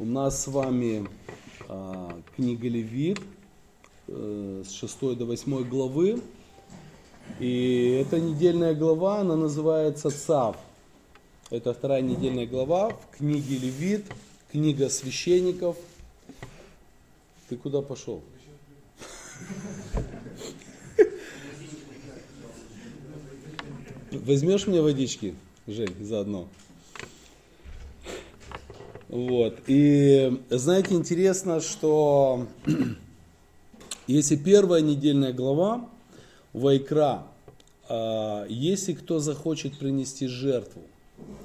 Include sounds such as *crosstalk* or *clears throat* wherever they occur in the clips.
У нас с вами а, книга Левит э, с 6 до 8 главы. И эта недельная глава, она называется Цав. Это вторая недельная глава в книге Левит, книга священников. Ты куда пошел? Возьмешь мне водички, Жень, заодно? Вот. И знаете, интересно, что *clears throat* если первая недельная глава Вайкра, а, если кто захочет принести жертву,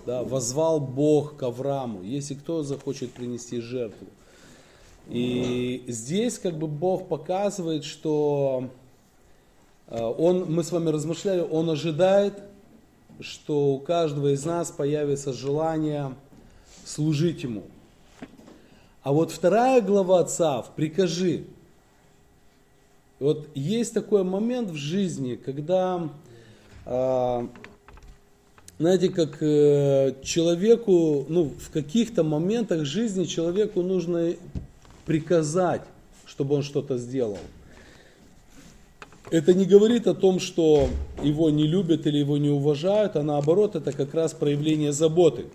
да, возвал Бог к Аврааму, если кто захочет принести жертву. И здесь как бы Бог показывает, что а, он, мы с вами размышляли, он ожидает, что у каждого из нас появится желание служить Ему. А вот вторая глава Цав, прикажи. Вот есть такой момент в жизни, когда, э, знаете, как э, человеку, ну, в каких-то моментах жизни человеку нужно приказать, чтобы он что-то сделал. Это не говорит о том, что его не любят или его не уважают, а наоборот, это как раз проявление заботы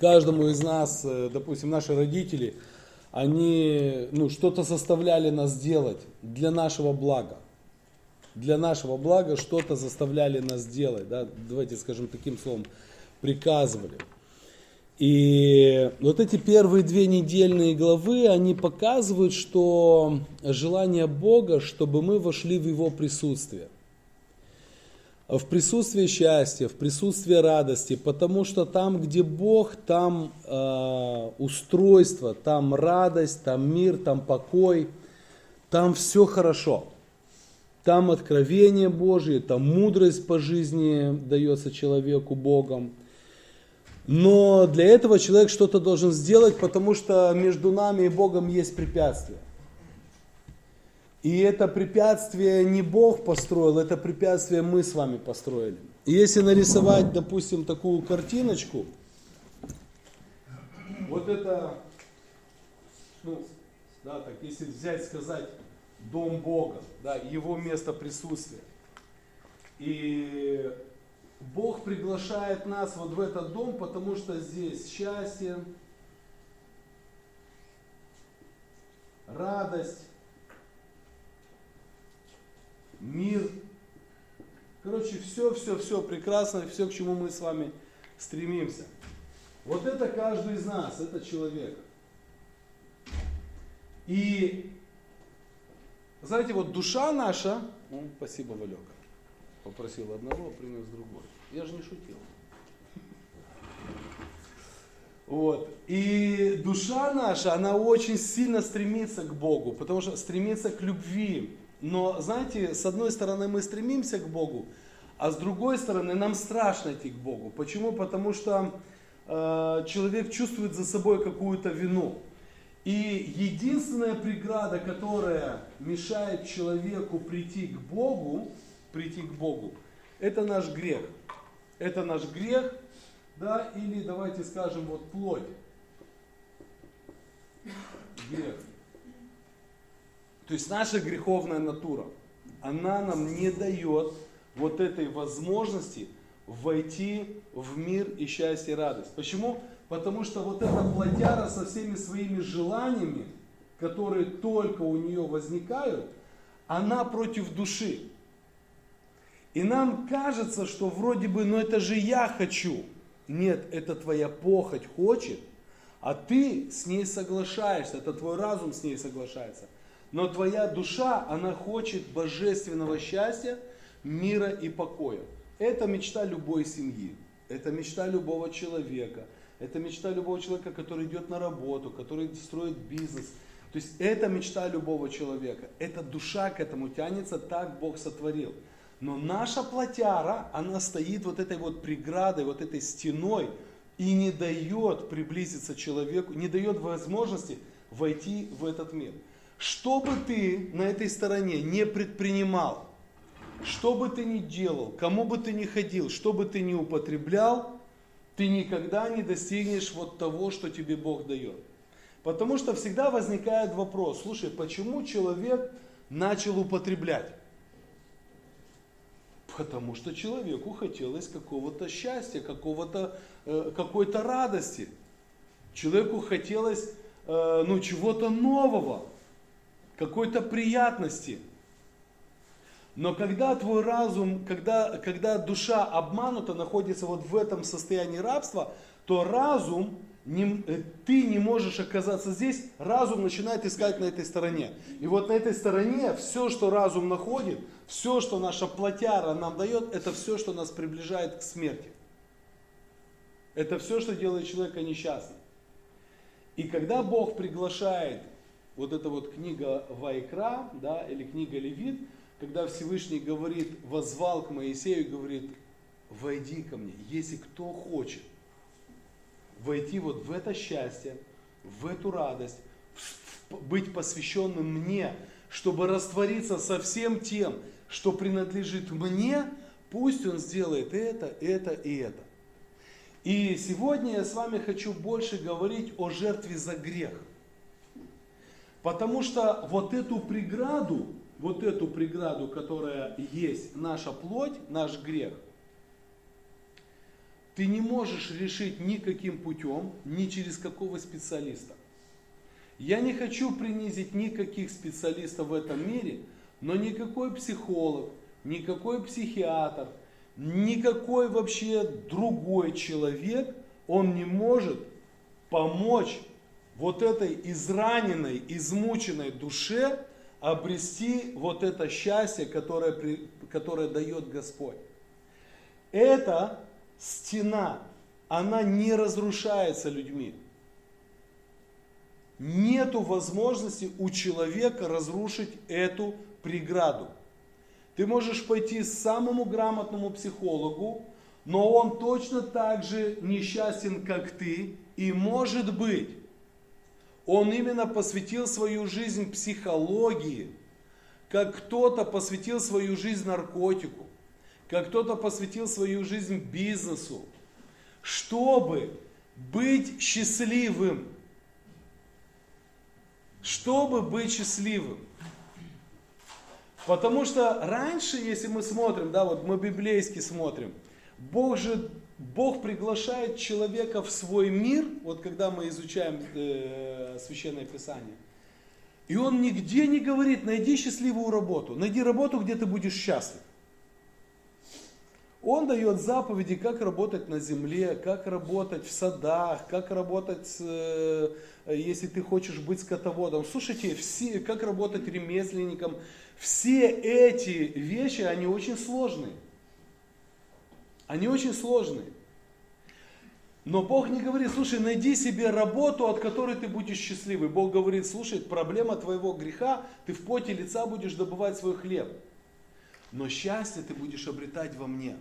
каждому из нас, э, допустим, наши родители, они ну, что-то заставляли нас делать для нашего блага. Для нашего блага что-то заставляли нас делать, да, давайте скажем таким словом, приказывали. И вот эти первые две недельные главы, они показывают, что желание Бога, чтобы мы вошли в Его присутствие – в присутствии счастья, в присутствии радости, потому что там, где Бог, там э, устройство, там радость, там мир, там покой, там все хорошо. Там откровение Божье, там мудрость по жизни дается человеку Богом. Но для этого человек что-то должен сделать, потому что между нами и Богом есть препятствия. И это препятствие не Бог построил, это препятствие мы с вами построили. И если нарисовать, допустим, такую картиночку, вот это, ну, да, так, если взять, сказать, дом Бога, да, его место присутствия. И Бог приглашает нас вот в этот дом, потому что здесь счастье, радость, мир. Короче, все, все, все прекрасно, все, к чему мы с вами стремимся. Вот это каждый из нас, это человек. И, знаете, вот душа наша, ну, спасибо, Валек, попросил одного, принес другой. Я же не шутил. Вот. И душа наша, она очень сильно стремится к Богу, потому что стремится к любви, но, знаете, с одной стороны мы стремимся к Богу, а с другой стороны нам страшно идти к Богу. Почему? Потому что э, человек чувствует за собой какую-то вину. И единственная преграда, которая мешает человеку прийти к Богу, прийти к Богу, это наш грех. Это наш грех, да, или давайте скажем, вот плоть. Грех. То есть наша греховная натура, она нам не дает вот этой возможности войти в мир и счастье и радость. Почему? Потому что вот эта плотяра со всеми своими желаниями, которые только у нее возникают, она против души. И нам кажется, что вроде бы, ну это же я хочу. Нет, это твоя похоть хочет, а ты с ней соглашаешься, это твой разум с ней соглашается. Но твоя душа, она хочет божественного счастья, мира и покоя. Это мечта любой семьи, это мечта любого человека, это мечта любого человека, который идет на работу, который строит бизнес. То есть это мечта любого человека. Эта душа к этому тянется, так Бог сотворил. Но наша плотяра, она стоит вот этой вот преградой, вот этой стеной и не дает приблизиться человеку, не дает возможности войти в этот мир. Что бы ты на этой стороне не предпринимал, что бы ты ни делал, кому бы ты ни ходил, что бы ты ни употреблял, ты никогда не достигнешь вот того, что тебе Бог дает. Потому что всегда возникает вопрос, слушай, почему человек начал употреблять? Потому что человеку хотелось какого-то счастья, какого-то, э, какой-то радости. Человеку хотелось э, ну, чего-то нового, какой-то приятности. Но когда твой разум, когда, когда душа обманута, находится вот в этом состоянии рабства, то разум не, э, ты не можешь оказаться здесь, разум начинает искать на этой стороне. И вот на этой стороне все, что разум находит, все, что наша плотяра нам дает, это все, что нас приближает к смерти. Это все, что делает человека несчастным. И когда Бог приглашает, вот эта вот книга Вайкра, да, или книга Левит, когда Всевышний говорит, возвал к Моисею говорит, войди ко мне, если кто хочет войти вот в это счастье, в эту радость, быть посвященным мне, чтобы раствориться со всем тем, что принадлежит мне, пусть он сделает это, это и это. И сегодня я с вами хочу больше говорить о жертве за грех. Потому что вот эту преграду, вот эту преграду, которая есть наша плоть, наш грех – ты не можешь решить никаким путем, ни через какого специалиста. Я не хочу принизить никаких специалистов в этом мире, но никакой психолог, никакой психиатр, никакой вообще другой человек, он не может помочь вот этой израненной, измученной душе обрести вот это счастье, которое, которое дает Господь. Это стена, она не разрушается людьми. Нету возможности у человека разрушить эту преграду. Ты можешь пойти к самому грамотному психологу, но он точно так же несчастен, как ты, и может быть, он именно посвятил свою жизнь психологии, как кто-то посвятил свою жизнь наркотику, как кто-то посвятил свою жизнь бизнесу, чтобы быть счастливым. Чтобы быть счастливым. Потому что раньше, если мы смотрим, да, вот мы библейски смотрим, Бог же, Бог приглашает человека в свой мир, вот когда мы изучаем э, Священное Писание, и Он нигде не говорит, найди счастливую работу, найди работу, где ты будешь счастлив. Он дает заповеди, как работать на земле, как работать в садах, как работать, э, если ты хочешь быть скотоводом. Слушайте, все, как работать ремесленником. Все эти вещи, они очень сложные. Они очень сложные. Но Бог не говорит, слушай, найди себе работу, от которой ты будешь счастливый. Бог говорит, слушай, проблема твоего греха, ты в поте лица будешь добывать свой хлеб. Но счастье ты будешь обретать во мне.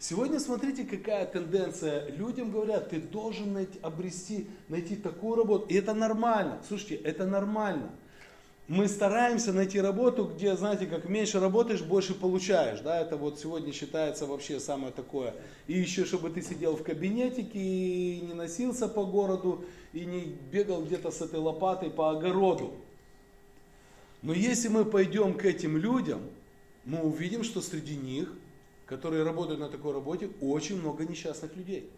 Сегодня смотрите, какая тенденция. Людям говорят, ты должен найти, обрести, найти такую работу. И это нормально. Слушайте, это нормально. Мы стараемся найти работу, где, знаете, как меньше работаешь, больше получаешь. Да? Это вот сегодня считается вообще самое такое. И еще, чтобы ты сидел в кабинетике и не носился по городу, и не бегал где-то с этой лопатой по огороду. Но если мы пойдем к этим людям, мы увидим, что среди них которые работают на такой работе, очень много несчастных людей.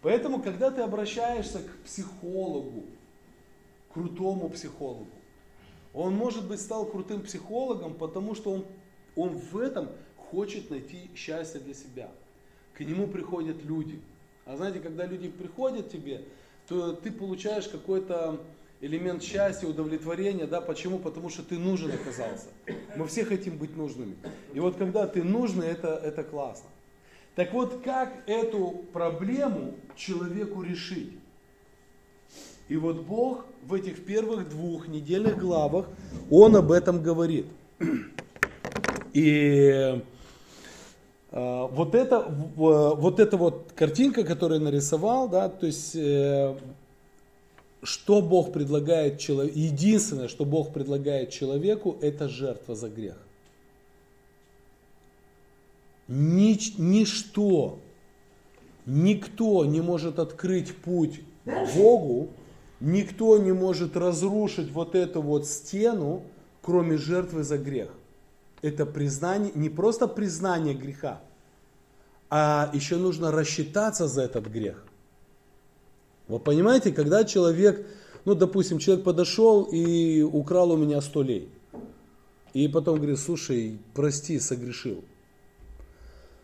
Поэтому, когда ты обращаешься к психологу, крутому психологу, он, может быть, стал крутым психологом, потому что он, он в этом хочет найти счастье для себя. К нему приходят люди. А знаете, когда люди приходят к тебе, то ты получаешь какой-то элемент счастья, удовлетворения, да, почему? Потому что ты нужен оказался. Мы все хотим быть нужными. И вот когда ты нужный, это, это классно. Так вот, как эту проблему человеку решить? И вот Бог в этих первых двух недельных главах, Он об этом говорит. И э, вот, это, вот эта вот картинка, которую я нарисовал, да, то есть э, что Бог предлагает человеку, единственное, что Бог предлагает человеку, это жертва за грех. Нич, ничто, никто не может открыть путь Богу никто не может разрушить вот эту вот стену, кроме жертвы за грех. Это признание, не просто признание греха, а еще нужно рассчитаться за этот грех. Вы понимаете, когда человек, ну, допустим, человек подошел и украл у меня 100 лей. И потом говорит, слушай, прости, согрешил.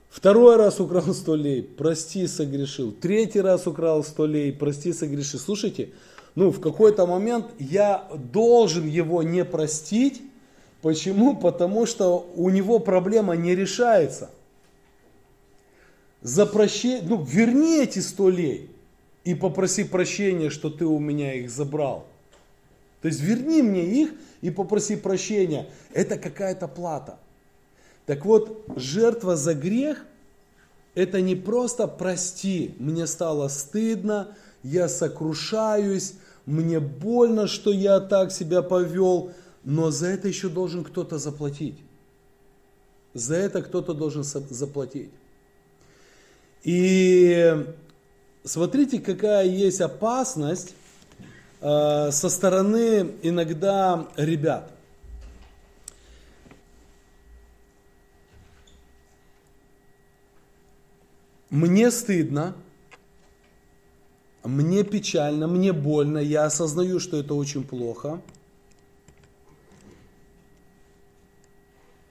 Второй раз украл 100 лей, прости, согрешил. Третий раз украл 100 лей, прости, согрешил. Слушайте, ну, в какой-то момент я должен его не простить. Почему? Потому что у него проблема не решается. За ну, верни эти 100 лей и попроси прощения, что ты у меня их забрал. То есть верни мне их и попроси прощения. Это какая-то плата. Так вот, жертва за грех – это не просто прости, мне стало стыдно, я сокрушаюсь, мне больно, что я так себя повел, но за это еще должен кто-то заплатить. За это кто-то должен заплатить. И смотрите, какая есть опасность э, со стороны иногда ребят. Мне стыдно, мне печально, мне больно, я осознаю, что это очень плохо.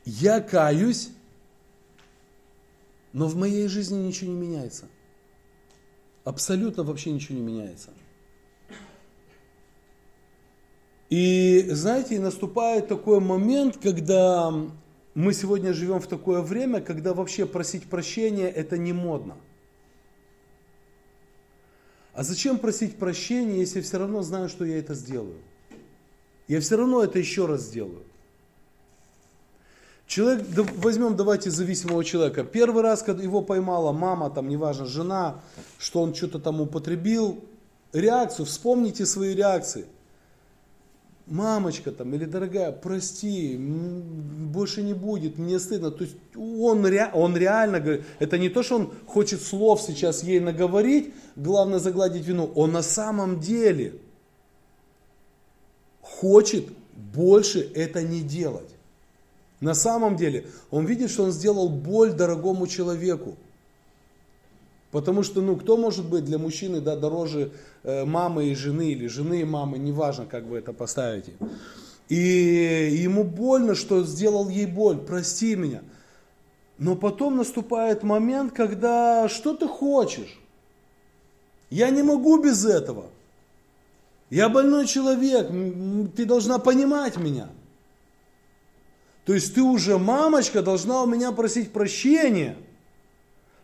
Я каюсь, но в моей жизни ничего не меняется. Абсолютно вообще ничего не меняется. И знаете, наступает такой момент, когда мы сегодня живем в такое время, когда вообще просить прощения это не модно. А зачем просить прощения, если я все равно знаю, что я это сделаю? Я все равно это еще раз сделаю. Человек, возьмем давайте зависимого человека. Первый раз, когда его поймала мама, там, неважно, жена, что он что-то там употребил, реакцию, вспомните свои реакции. Мамочка там, или дорогая, прости, больше не будет, мне стыдно. То есть он, он реально говорит, это не то, что он хочет слов сейчас ей наговорить, главное загладить вину. Он на самом деле хочет больше это не делать. На самом деле, он видит, что он сделал боль дорогому человеку. Потому что, ну, кто может быть для мужчины, да, дороже э, мамы и жены, или жены и мамы, неважно, как вы это поставите. И ему больно, что сделал ей боль, прости меня. Но потом наступает момент, когда что ты хочешь? Я не могу без этого. Я больной человек, ты должна понимать меня. То есть ты уже, мамочка, должна у меня просить прощения,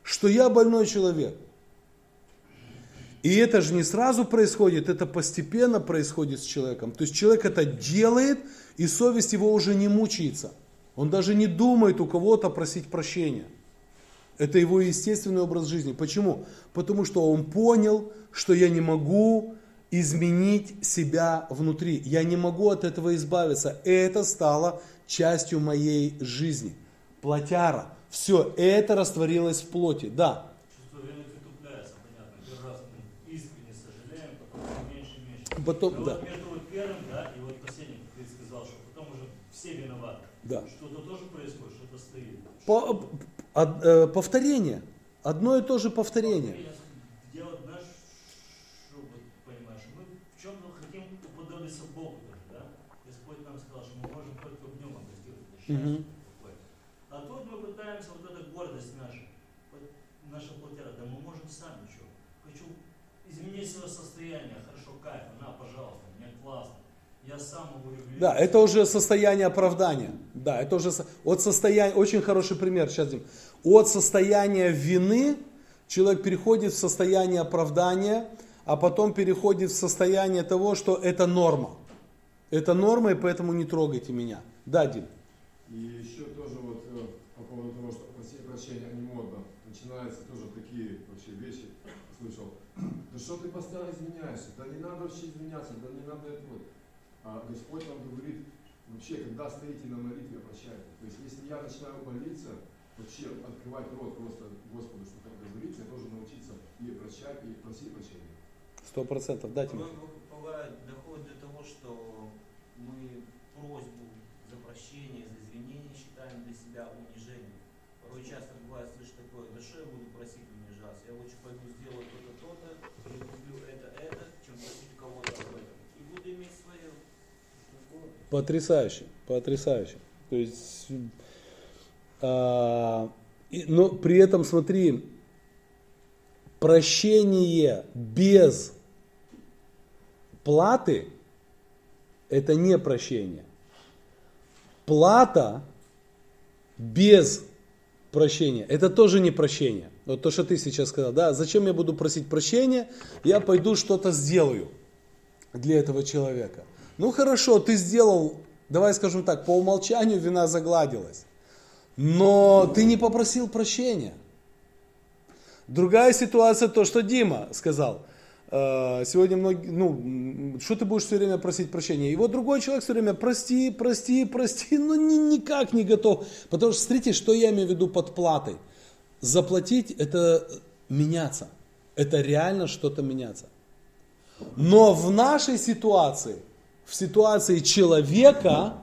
что я больной человек. И это же не сразу происходит, это постепенно происходит с человеком. То есть человек это делает, и совесть его уже не мучается. Он даже не думает у кого-то просить прощения. Это его естественный образ жизни. Почему? Потому что он понял, что я не могу изменить себя внутри. Я не могу от этого избавиться. Это стало частью моей жизни. Плотяра. Все это растворилось в плоти. Да. Потом, Но да. Вот между вот первым, да, и вот последним, как ты сказал, что потом уже все виноваты. Да. Что-то тоже происходит, что-то стоит. По, от, э, повторение. Одно и то же повторение. повторение Угу. А тут мы пытаемся вот эта гордость наша, наша плотера, да мы можем сами что. Хочу изменить свое состояние, хорошо, кайф, на, пожалуйста, мне классно. Я сам регулировать. Да, это уже состояние оправдания. Да, это уже от состояния, очень хороший пример сейчас, Дим. От состояния вины человек переходит в состояние оправдания, а потом переходит в состояние того, что это норма. Это норма, и поэтому не трогайте меня. Да, Дим. И еще тоже вот э, по поводу того, что прощение не модно, начинаются тоже такие вообще вещи, слышал. Да что ты постоянно изменяешься? Да не надо вообще изменяться, да не надо это вот. А Господь нам говорит, вообще, когда стоите на молитве, прощайте. То есть, если я начинаю молиться, вообще открывать рот просто Господу, что как говорится, я должен научиться и прощать, и просить прощения. Сто процентов, да, Тимофей? Порой бывает, доходит до того, что мы просьбу за прощение, за извинение считаем для себя унижением. Порой часто бывает, слышишь такое, да что я буду просить унижаться, я лучше пойду сделаю то-то, то-то, куплю это, это, чем просить у кого-то об этом. И буду иметь. Потрясающе, потрясающе. То есть, а, но при этом смотри, прощение без платы это не прощение. Плата без прощения это тоже не прощение. Вот то, что ты сейчас сказал, да, зачем я буду просить прощения, я пойду что-то сделаю для этого человека. Ну хорошо, ты сделал, давай скажем так, по умолчанию вина загладилась. Но ты не попросил прощения. Другая ситуация, то, что Дима сказал. Э, Сегодня многие, ну, что ты будешь все время просить прощения? И вот другой человек все время, прости, прости, прости, *laughs* но ни- никак не готов. Потому что, смотрите, что я имею в виду под платой. Заплатить – это меняться. Это реально что-то меняться. Но в нашей ситуации, в ситуации человека,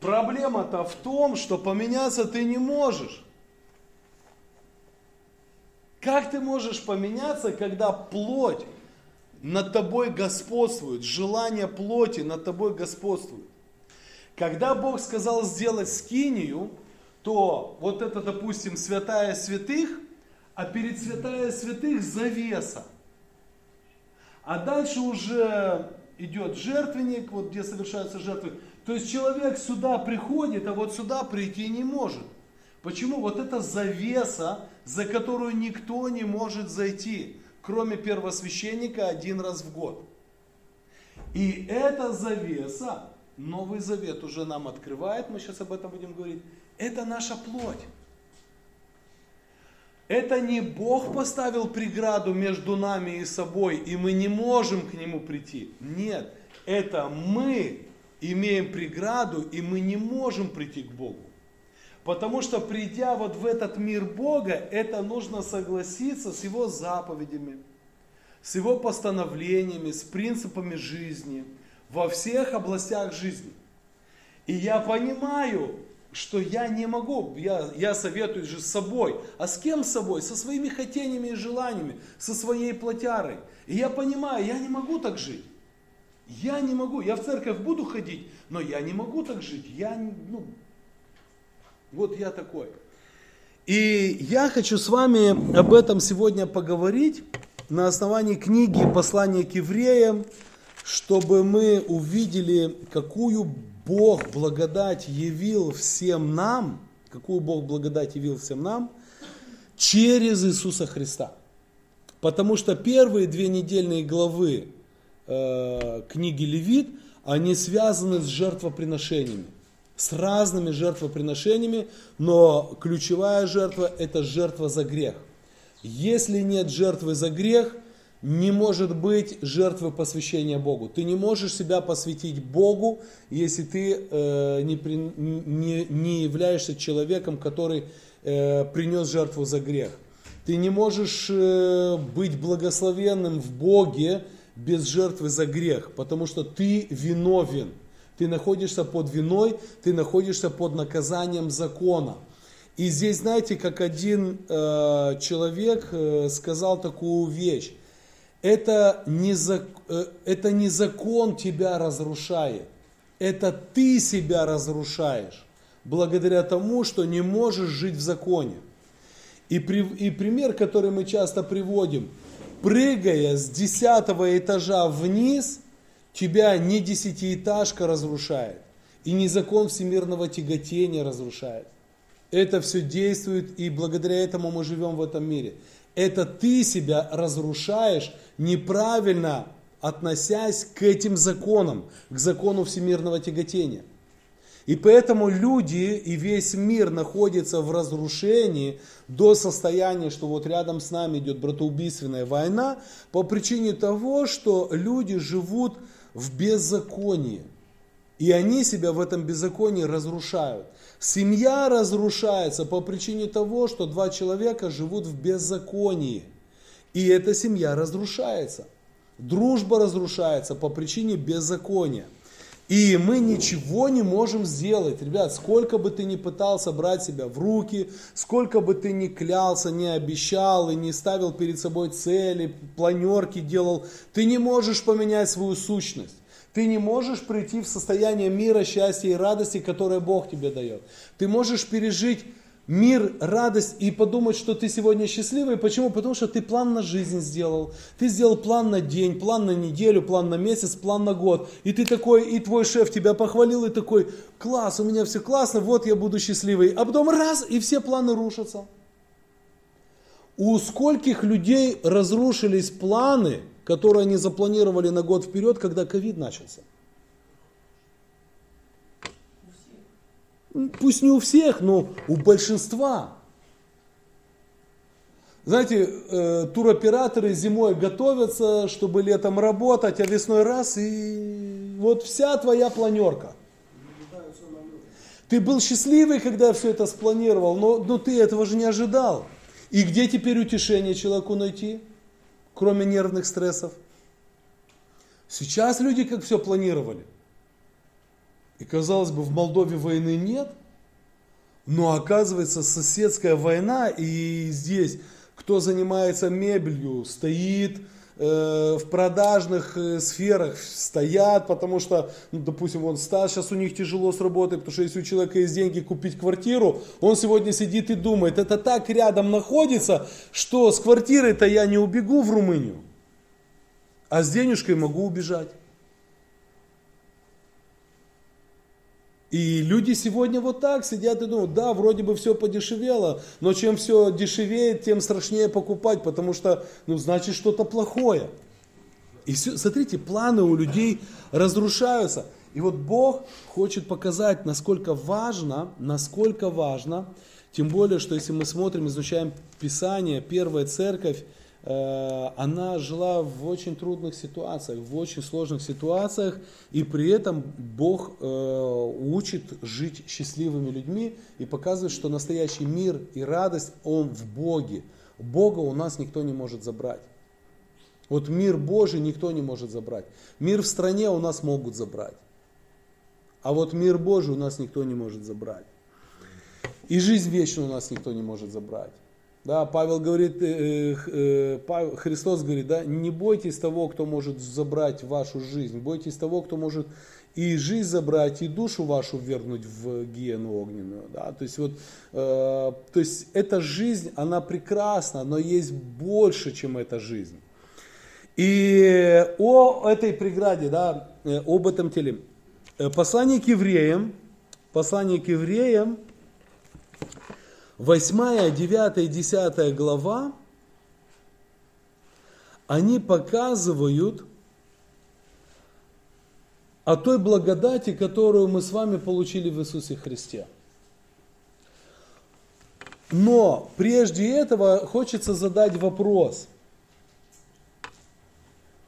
проблема-то в том, что поменяться ты не можешь. Как ты можешь поменяться, когда плоть над тобой господствует, желание плоти над тобой господствует? Когда Бог сказал сделать скинию, то вот это, допустим, святая святых, а перед святая святых завеса. А дальше уже идет жертвенник, вот где совершаются жертвы. То есть человек сюда приходит, а вот сюда прийти не может. Почему? Вот это завеса, за которую никто не может зайти, кроме первосвященника один раз в год. И эта завеса, Новый Завет уже нам открывает, мы сейчас об этом будем говорить, это наша плоть. Это не Бог поставил преграду между нами и собой, и мы не можем к Нему прийти. Нет, это мы имеем преграду, и мы не можем прийти к Богу. Потому что придя вот в этот мир Бога, это нужно согласиться с Его заповедями, с Его постановлениями, с принципами жизни, во всех областях жизни. И я понимаю, что я не могу, я, я советуюсь же с собой. А с кем с собой? Со своими хотениями и желаниями, со своей плотярой. И я понимаю, я не могу так жить. Я не могу. Я в церковь буду ходить, но я не могу так жить. Я, ну, вот я такой. И я хочу с вами об этом сегодня поговорить на основании книги «Послание к евреям», чтобы мы увидели, какую Бог благодать явил всем нам, какую Бог благодать явил всем нам через Иисуса Христа. Потому что первые две недельные главы э, книги Левит, они связаны с жертвоприношениями, с разными жертвоприношениями, но ключевая жертва – это жертва за грех. Если нет жертвы за грех, не может быть жертвы посвящения Богу. Ты не можешь себя посвятить Богу, если ты э, не, при- не, не являешься человеком, который э, принес жертву за грех. Ты не можешь э, быть благословенным в Боге без жертвы за грех, потому что ты виновен. Ты находишься под виной, ты находишься под наказанием закона. И здесь, знаете, как один э, человек э, сказал такую вещь. Это не, зак- э, это не закон тебя разрушает, это ты себя разрушаешь, благодаря тому, что не можешь жить в законе. И, при- и пример, который мы часто приводим, прыгая с десятого этажа вниз, тебя не десятиэтажка разрушает, и не закон всемирного тяготения разрушает. Это все действует, и благодаря этому мы живем в этом мире. Это ты себя разрушаешь, неправильно относясь к этим законам, к закону всемирного тяготения. И поэтому люди и весь мир находятся в разрушении до состояния, что вот рядом с нами идет братоубийственная война, по причине того, что люди живут в беззаконии. И они себя в этом беззаконии разрушают. Семья разрушается по причине того, что два человека живут в беззаконии. И эта семья разрушается. Дружба разрушается по причине беззакония. И мы ничего не можем сделать. Ребят, сколько бы ты ни пытался брать себя в руки, сколько бы ты ни клялся, не обещал и не ставил перед собой цели, планерки делал, ты не можешь поменять свою сущность. Ты не можешь прийти в состояние мира, счастья и радости, которое Бог тебе дает. Ты можешь пережить мир, радость и подумать, что ты сегодня счастливый. Почему? Потому что ты план на жизнь сделал. Ты сделал план на день, план на неделю, план на месяц, план на год. И ты такой, и твой шеф тебя похвалил, и такой, класс, у меня все классно, вот я буду счастливый. А потом раз, и все планы рушатся. У скольких людей разрушились планы, которые они запланировали на год вперед, когда ковид начался? Пусть не у всех, но у большинства. Знаете, э, туроператоры зимой готовятся, чтобы летом работать, а весной раз и вот вся твоя планерка. Ты был счастливый, когда все это спланировал, но, но ты этого же не ожидал. И где теперь утешение человеку найти, кроме нервных стрессов? Сейчас люди как все планировали. И казалось бы, в Молдове войны нет, но оказывается соседская война, и здесь кто занимается мебелью, стоит в продажных э, сферах, стоят, потому что, ну, допустим, он стаж, сейчас у них тяжело с работой, потому что если у человека есть деньги купить квартиру, он сегодня сидит и думает, это так рядом находится, что с квартирой-то я не убегу в Румынию, а с денежкой могу убежать. И люди сегодня вот так сидят и думают, да, вроде бы все подешевело, но чем все дешевеет, тем страшнее покупать, потому что, ну, значит, что-то плохое. И все, смотрите, планы у людей разрушаются. И вот Бог хочет показать, насколько важно, насколько важно, тем более, что если мы смотрим, изучаем Писание, первая церковь, она жила в очень трудных ситуациях, в очень сложных ситуациях, и при этом Бог э, учит жить счастливыми людьми и показывает, что настоящий мир и радость, он в Боге. Бога у нас никто не может забрать. Вот мир Божий никто не может забрать. Мир в стране у нас могут забрать. А вот мир Божий у нас никто не может забрать. И жизнь вечную у нас никто не может забрать. Да, Павел говорит, э, э, Христос говорит, да, не бойтесь того, кто может забрать вашу жизнь, бойтесь того, кто может и жизнь забрать, и душу вашу вернуть в гиену огненную. Да? То есть вот, э, то есть эта жизнь, она прекрасна, но есть больше, чем эта жизнь. И о этой преграде, да, э, об этом теле. Э, послание к евреям, послание к евреям, 8, 9 и 10 глава, они показывают о той благодати, которую мы с вами получили в Иисусе Христе. Но прежде этого хочется задать вопрос.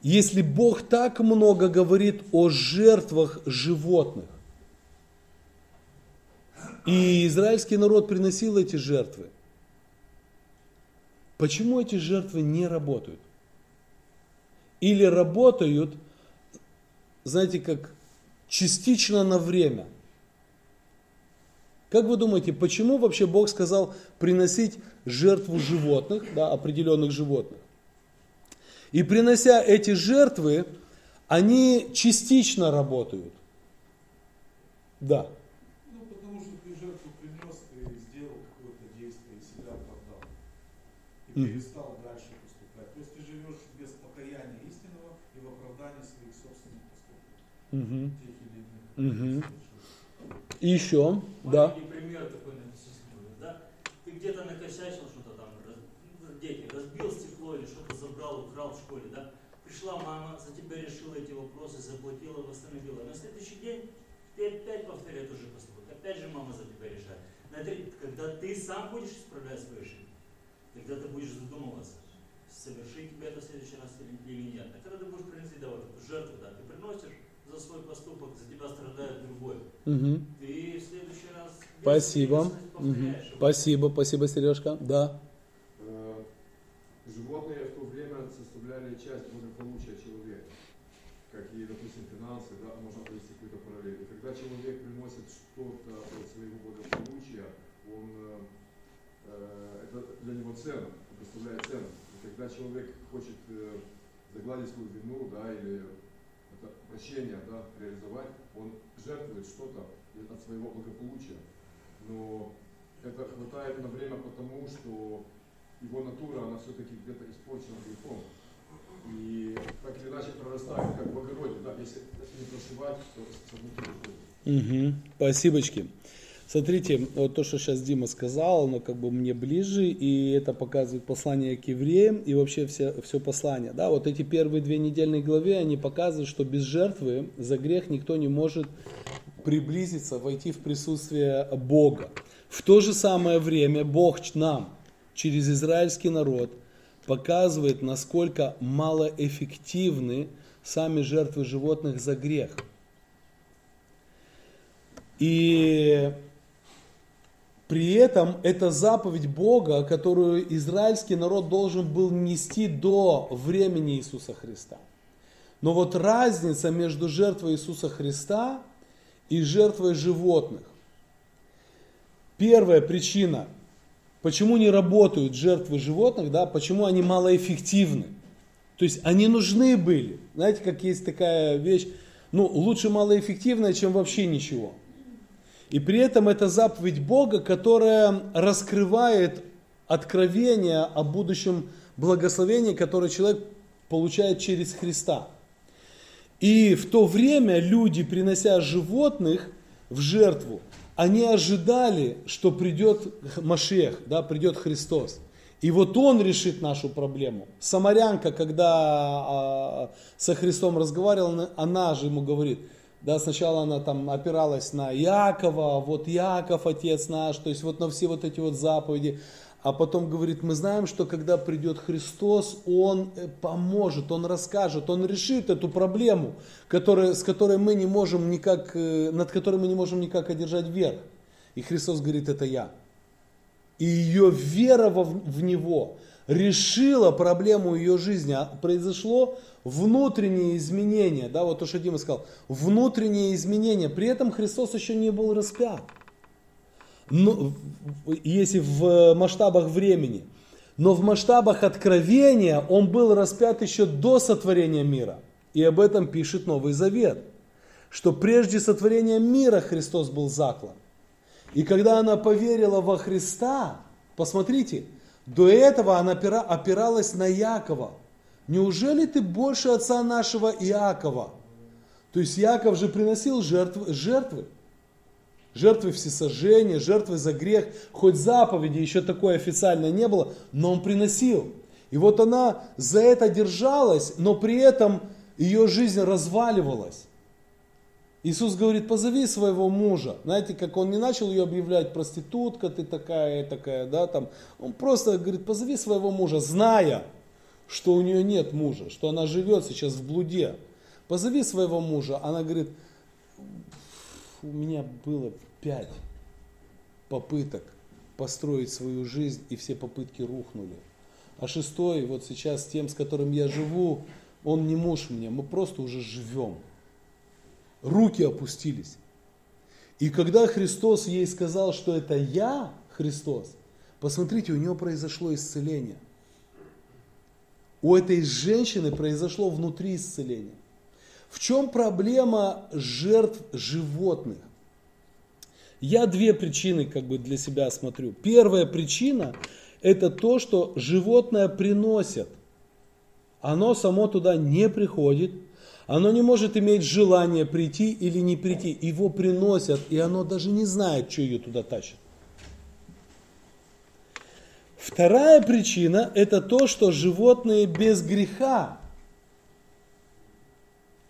Если Бог так много говорит о жертвах животных, и израильский народ приносил эти жертвы. Почему эти жертвы не работают? Или работают, знаете, как частично на время. Как вы думаете, почему вообще Бог сказал приносить жертву животных, да, определенных животных? И принося эти жертвы, они частично работают. Да. И перестал дальше поступать. То есть ты живешь без покаяния истинного и в оправдании своих собственных поступков. Угу. Тех или иных. Угу. И еще, да. Пример такой написать да? Ты где-то накосячил что-то там, ну, дети, разбил стекло или что-то забрал, украл в школе, да? Пришла мама, за тебя решила эти вопросы, заплатила, восстановила. На следующий день ты опять повторяй тот же поступок. Опять же мама за тебя решает. Когда ты сам будешь исправлять свою жизнь, тогда ты будешь задумываться, совершить тебе это в следующий раз или нет. А когда ты будешь приносить да, вот, жертву, да, ты приносишь за свой поступок, за тебя страдает другой. Угу. Ты в следующий раз... Спасибо. Угу. Спасибо, спасибо, Сережка. Да. Э, животные в то время составляли часть благополучия человека. Как и, допустим, финансы, да, можно провести какой-то параллель. И когда человек приносит что-то от своего благополучия, он, э, э, он представляет ценность. И когда человек хочет э, загладить свою вину, да, или это прощение, да, реализовать, он жертвует что-то от своего благополучия. Но это хватает на время потому, что его натура, она все-таки где-то испорчена грехом. И так или иначе прорастает, как в огороде, да, если не прошивать, то с внутри выходит. Угу. Спасибочки. Смотрите, вот то, что сейчас Дима сказал, оно как бы мне ближе, и это показывает послание к евреям и вообще все, все послание. Да, вот эти первые две недельные главы, они показывают, что без жертвы за грех никто не может приблизиться, войти в присутствие Бога. В то же самое время Бог нам через израильский народ показывает, насколько малоэффективны сами жертвы животных за грех. И при этом это заповедь Бога, которую израильский народ должен был нести до времени Иисуса Христа. Но вот разница между жертвой Иисуса Христа и жертвой животных. Первая причина, почему не работают жертвы животных, да, почему они малоэффективны. То есть они нужны были. Знаете, как есть такая вещь, ну, лучше малоэффективная, чем вообще ничего. И при этом это заповедь Бога, которая раскрывает откровение о будущем благословении, которое человек получает через Христа. И в то время люди, принося животных в жертву, они ожидали, что придет Машех, да, придет Христос. И вот Он решит нашу проблему. Самарянка, когда а, со Христом разговаривала, она же ему говорит, да, сначала она там опиралась на Якова, вот Яков, отец наш, то есть вот на все вот эти вот заповеди. А потом говорит, мы знаем, что когда придет Христос, Он э, поможет, Он расскажет, Он решит эту проблему, которая, с которой мы не можем никак, э, над которой мы не можем никак одержать верх. И Христос говорит, это я. И ее вера в Него решила проблему ее жизни. А произошло внутренние изменения, да, вот то, что Дима сказал, внутренние изменения. При этом Христос еще не был распят. Ну, если в масштабах времени. Но в масштабах откровения он был распят еще до сотворения мира. И об этом пишет Новый Завет. Что прежде сотворения мира Христос был заклан. И когда она поверила во Христа, посмотрите, до этого она опиралась на Якова, неужели ты больше отца нашего Иакова? То есть Яков же приносил жертвы, жертвы. Жертвы всесожжения, жертвы за грех. Хоть заповеди еще такой официально не было, но он приносил. И вот она за это держалась, но при этом ее жизнь разваливалась. Иисус говорит, позови своего мужа. Знаете, как он не начал ее объявлять, проститутка ты такая, такая, да, там. Он просто говорит, позови своего мужа, зная, что у нее нет мужа, что она живет сейчас в блуде. Позови своего мужа. Она говорит, у меня было пять попыток построить свою жизнь, и все попытки рухнули. А шестой, вот сейчас тем, с которым я живу, он не муж мне, мы просто уже живем. Руки опустились. И когда Христос ей сказал, что это я, Христос, посмотрите, у нее произошло исцеление – у этой женщины произошло внутри исцеление. В чем проблема жертв животных? Я две причины как бы для себя смотрю. Первая причина это то, что животное приносит. Оно само туда не приходит, оно не может иметь желание прийти или не прийти. Его приносят, и оно даже не знает, что ее туда тащит. Вторая причина – это то, что животные без греха.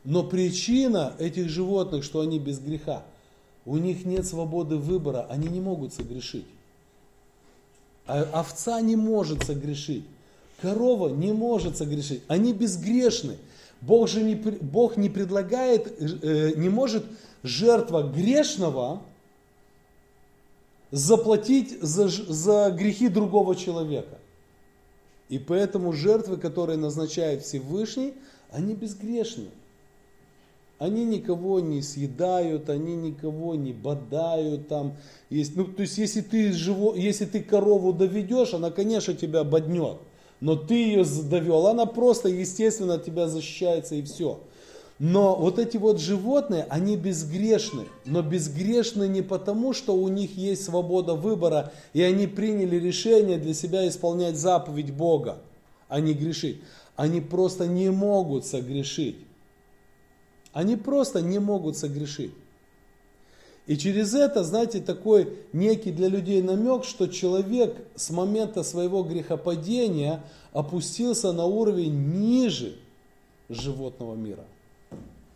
Но причина этих животных, что они без греха, у них нет свободы выбора, они не могут согрешить. А овца не может согрешить. Корова не может согрешить. Они безгрешны. Бог же не, Бог не предлагает, э, не может жертва грешного заплатить за, за грехи другого человека. И поэтому жертвы, которые назначает Всевышний, они безгрешны. Они никого не съедают, они никого не бодают там. Есть, ну, то есть, если ты, живо, если ты корову доведешь, она, конечно, тебя боднет. Но ты ее довел, она просто, естественно, от тебя защищается и все. Но вот эти вот животные, они безгрешны. Но безгрешны не потому, что у них есть свобода выбора, и они приняли решение для себя исполнять заповедь Бога, а не грешить. Они просто не могут согрешить. Они просто не могут согрешить. И через это, знаете, такой некий для людей намек, что человек с момента своего грехопадения опустился на уровень ниже животного мира.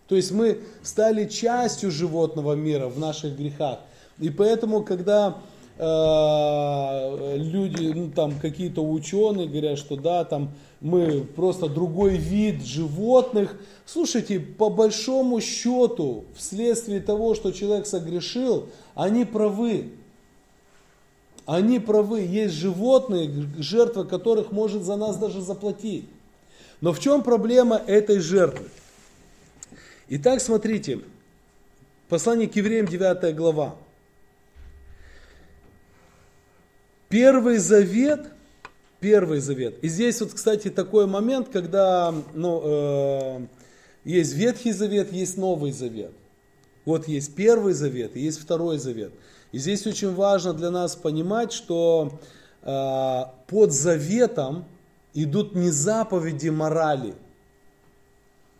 То есть мы стали частью животного мира в наших грехах. И поэтому, когда люди, ну там какие-то ученые говорят, что да, там мы просто другой вид животных. Слушайте, по большому счету, вследствие того, что человек согрешил, они правы. Они правы. Есть животные, жертва которых может за нас даже заплатить. Но в чем проблема этой жертвы? Итак, смотрите, послание к евреям 9 глава. Первый завет, первый завет. И здесь вот, кстати, такой момент, когда ну, э, есть Ветхий Завет, есть Новый Завет. Вот есть Первый Завет и есть Второй Завет. И здесь очень важно для нас понимать, что э, под заветом идут не заповеди морали –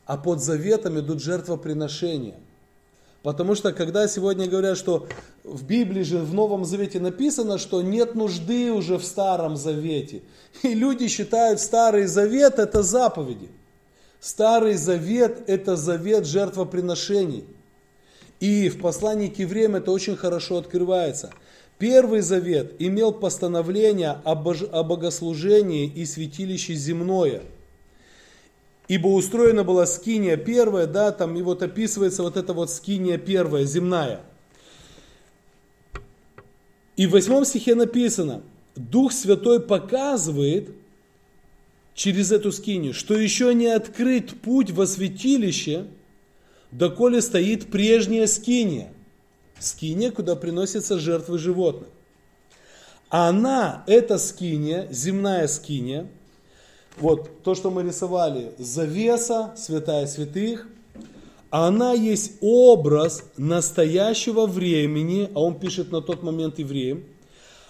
а под заветом идут жертвоприношения. Потому что когда сегодня говорят, что в Библии же в Новом Завете написано, что нет нужды уже в Старом Завете. И люди считают Старый Завет это заповеди. Старый Завет это завет жертвоприношений. И в послании к евреям это очень хорошо открывается. Первый завет имел постановление о богослужении и святилище земное – Ибо устроена была скиния первая, да, там и вот описывается вот эта вот скиния первая, земная. И в восьмом стихе написано, Дух Святой показывает через эту скинию, что еще не открыт путь во святилище, доколе стоит прежняя скиния. Скиния, куда приносятся жертвы животных. Она, эта скиния, земная скиния, вот то, что мы рисовали, завеса, святая святых, она есть образ настоящего времени, а он пишет на тот момент евреям,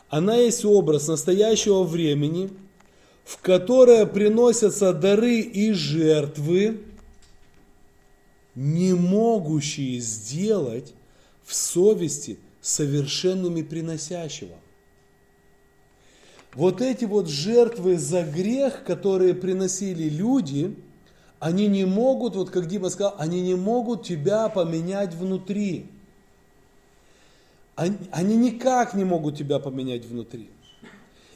она есть образ настоящего времени, в которое приносятся дары и жертвы, не могущие сделать в совести совершенными приносящего вот эти вот жертвы за грех, которые приносили люди, они не могут, вот как Дима сказал, они не могут тебя поменять внутри. Они, они никак не могут тебя поменять внутри.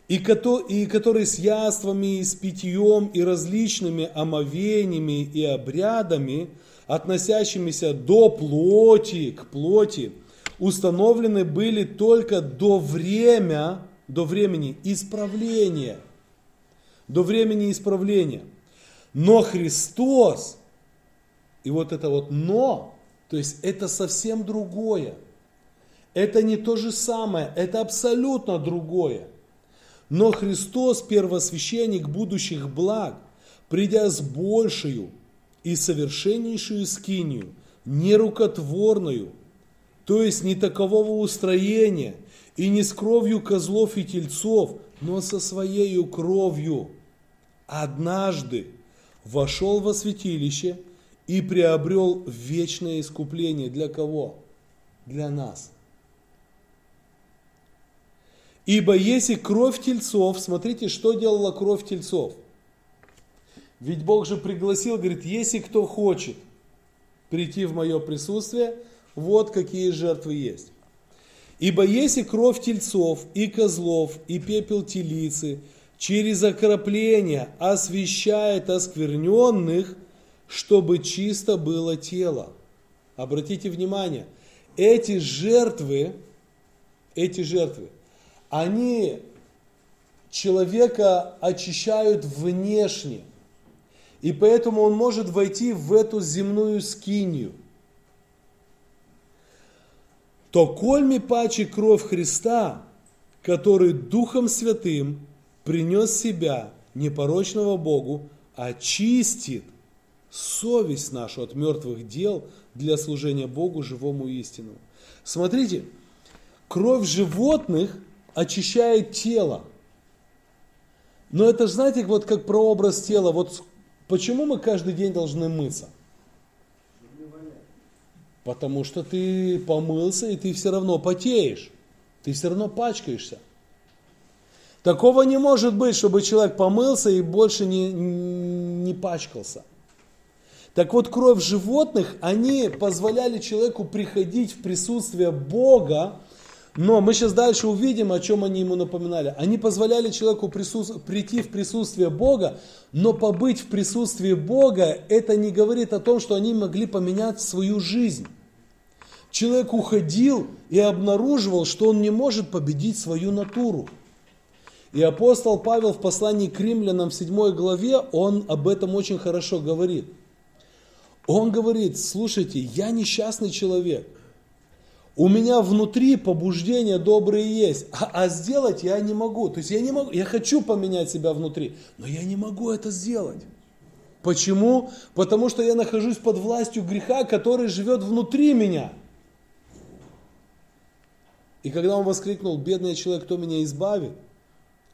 И, и которые с яствами, и с питьем, и различными омовениями и обрядами, относящимися до плоти, к плоти, установлены были только до время до времени исправления. До времени исправления. Но Христос, и вот это вот но, то есть это совсем другое. Это не то же самое, это абсолютно другое. Но Христос, первосвященник будущих благ, придя с большую и совершеннейшую скинию, нерукотворную, то есть не такового устроения – и не с кровью козлов и тельцов, но со своей кровью. Однажды вошел во святилище и приобрел вечное искупление. Для кого? Для нас. Ибо если кровь тельцов, смотрите, что делала кровь тельцов. Ведь Бог же пригласил, говорит, если кто хочет прийти в мое присутствие, вот какие жертвы есть. Ибо если кровь тельцов и козлов и пепел телицы через окропление освещает оскверненных, чтобы чисто было тело. Обратите внимание, эти жертвы, эти жертвы, они человека очищают внешне. И поэтому он может войти в эту земную скинию. То кольми паче кровь Христа, который Духом Святым принес себя непорочного Богу, очистит совесть нашу от мертвых дел для служения Богу живому истинному. Смотрите, кровь животных очищает тело. Но это знаете, вот как прообраз тела. Вот почему мы каждый день должны мыться? Потому что ты помылся, и ты все равно потеешь. Ты все равно пачкаешься. Такого не может быть, чтобы человек помылся и больше не, не пачкался. Так вот, кровь животных, они позволяли человеку приходить в присутствие Бога, но мы сейчас дальше увидим, о чем они ему напоминали. Они позволяли человеку присутств... прийти в присутствие Бога, но побыть в присутствии Бога, это не говорит о том, что они могли поменять свою жизнь. Человек уходил и обнаруживал, что он не может победить свою натуру. И апостол Павел в послании к римлянам в 7 главе, он об этом очень хорошо говорит. Он говорит, слушайте, я несчастный человек. У меня внутри побуждения добрые есть, а, а сделать я не могу. То есть я не могу, я хочу поменять себя внутри, но я не могу это сделать. Почему? Потому что я нахожусь под властью греха, который живет внутри меня. И когда он воскликнул, бедный человек, кто меня избавит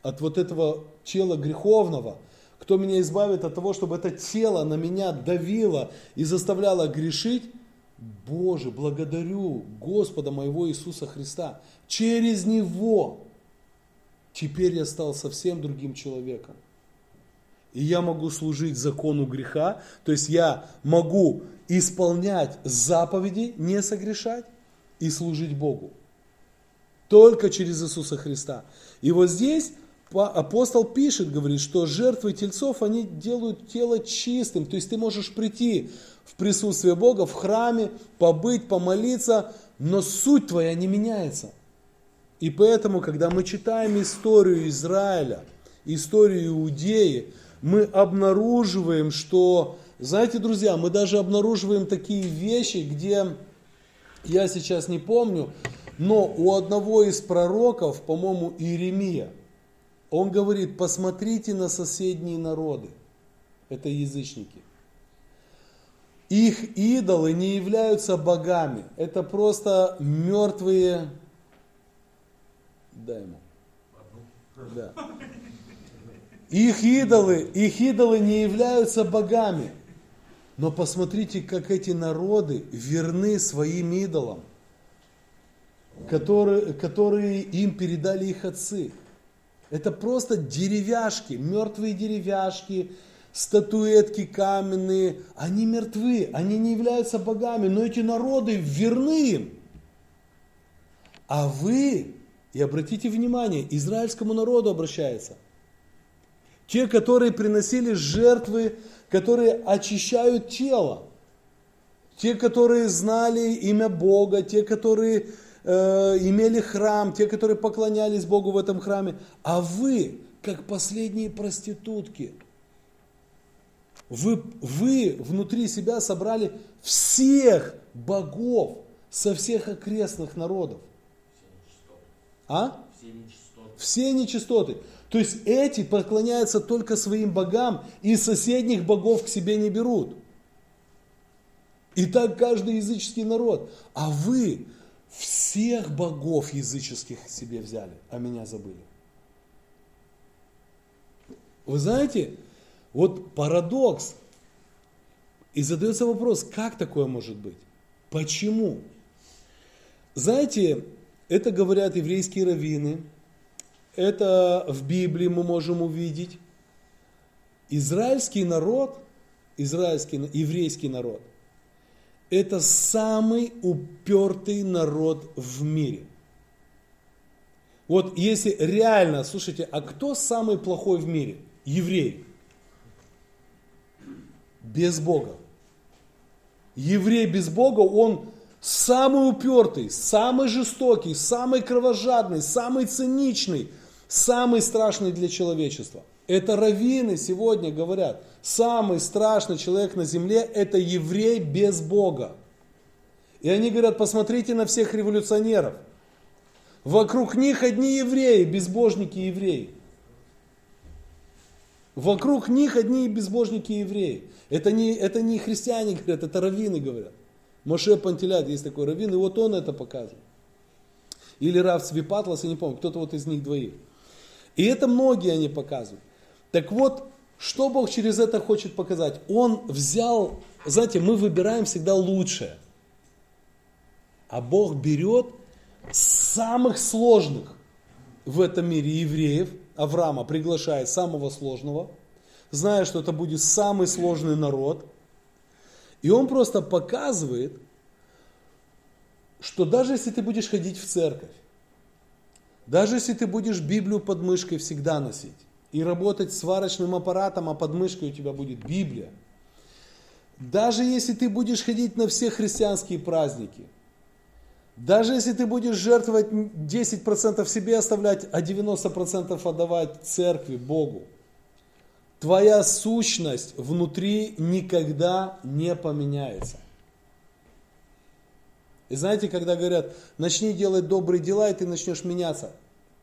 от вот этого тела греховного, кто меня избавит от того, чтобы это тело на меня давило и заставляло грешить, Боже, благодарю Господа моего Иисуса Христа. Через Него теперь я стал совсем другим человеком. И я могу служить закону греха, то есть я могу исполнять заповеди, не согрешать и служить Богу. Только через Иисуса Христа. И вот здесь апостол пишет, говорит, что жертвы тельцов, они делают тело чистым. То есть ты можешь прийти в присутствие Бога, в храме, побыть, помолиться, но суть твоя не меняется. И поэтому, когда мы читаем историю Израиля, историю Иудеи, мы обнаруживаем, что, знаете, друзья, мы даже обнаруживаем такие вещи, где, я сейчас не помню, но у одного из пророков, по-моему, Иеремия, он говорит, посмотрите на соседние народы. Это язычники. Их идолы не являются богами. Это просто мертвые... Дай ему. Да. Их идолы, их идолы не являются богами. Но посмотрите, как эти народы верны своим идолам, которые, которые им передали их отцы. Это просто деревяшки, мертвые деревяшки, статуэтки каменные. Они мертвы, они не являются богами, но эти народы верны им. А вы, и обратите внимание, израильскому народу обращается. Те, которые приносили жертвы, которые очищают тело. Те, которые знали имя Бога, те, которые э, имели храм, те, которые поклонялись Богу в этом храме, а вы, как последние проститутки, вы, вы внутри себя собрали всех богов со всех окрестных народов. А? Все нечистоты. Все нечистоты. То есть эти поклоняются только своим богам и соседних богов к себе не берут. И так каждый языческий народ. А вы всех богов языческих себе взяли, а меня забыли. Вы знаете, вот парадокс. И задается вопрос, как такое может быть? Почему? Знаете, это говорят еврейские раввины, это в Библии мы можем увидеть. Израильский народ, израильский, еврейский народ – это самый упертый народ в мире. Вот если реально, слушайте, а кто самый плохой в мире? Еврей. Без Бога. Еврей без Бога, он самый упертый, самый жестокий, самый кровожадный, самый циничный. самый страшный для человечества. Это раввины сегодня говорят, самый страшный человек на земле – это еврей без Бога. И они говорят, посмотрите на всех революционеров. Вокруг них одни евреи, безбожники евреи. Вокруг них одни безбожники евреи. Это не, это не христиане говорят, это раввины говорят. Моше Пантелят, есть такой раввин, и вот он это показывает. Или Рав Свипатлас, я не помню, кто-то вот из них двоих. И это многие они показывают. Так вот, что Бог через это хочет показать? Он взял, знаете, мы выбираем всегда лучшее. А Бог берет самых сложных в этом мире евреев, Авраама приглашает самого сложного, зная, что это будет самый сложный народ. И он просто показывает, что даже если ты будешь ходить в церковь, даже если ты будешь Библию под мышкой всегда носить и работать сварочным аппаратом, а под мышкой у тебя будет Библия, даже если ты будешь ходить на все христианские праздники, даже если ты будешь жертвовать 10% себе оставлять, а 90% отдавать церкви, Богу, твоя сущность внутри никогда не поменяется. И знаете, когда говорят, начни делать добрые дела, и ты начнешь меняться.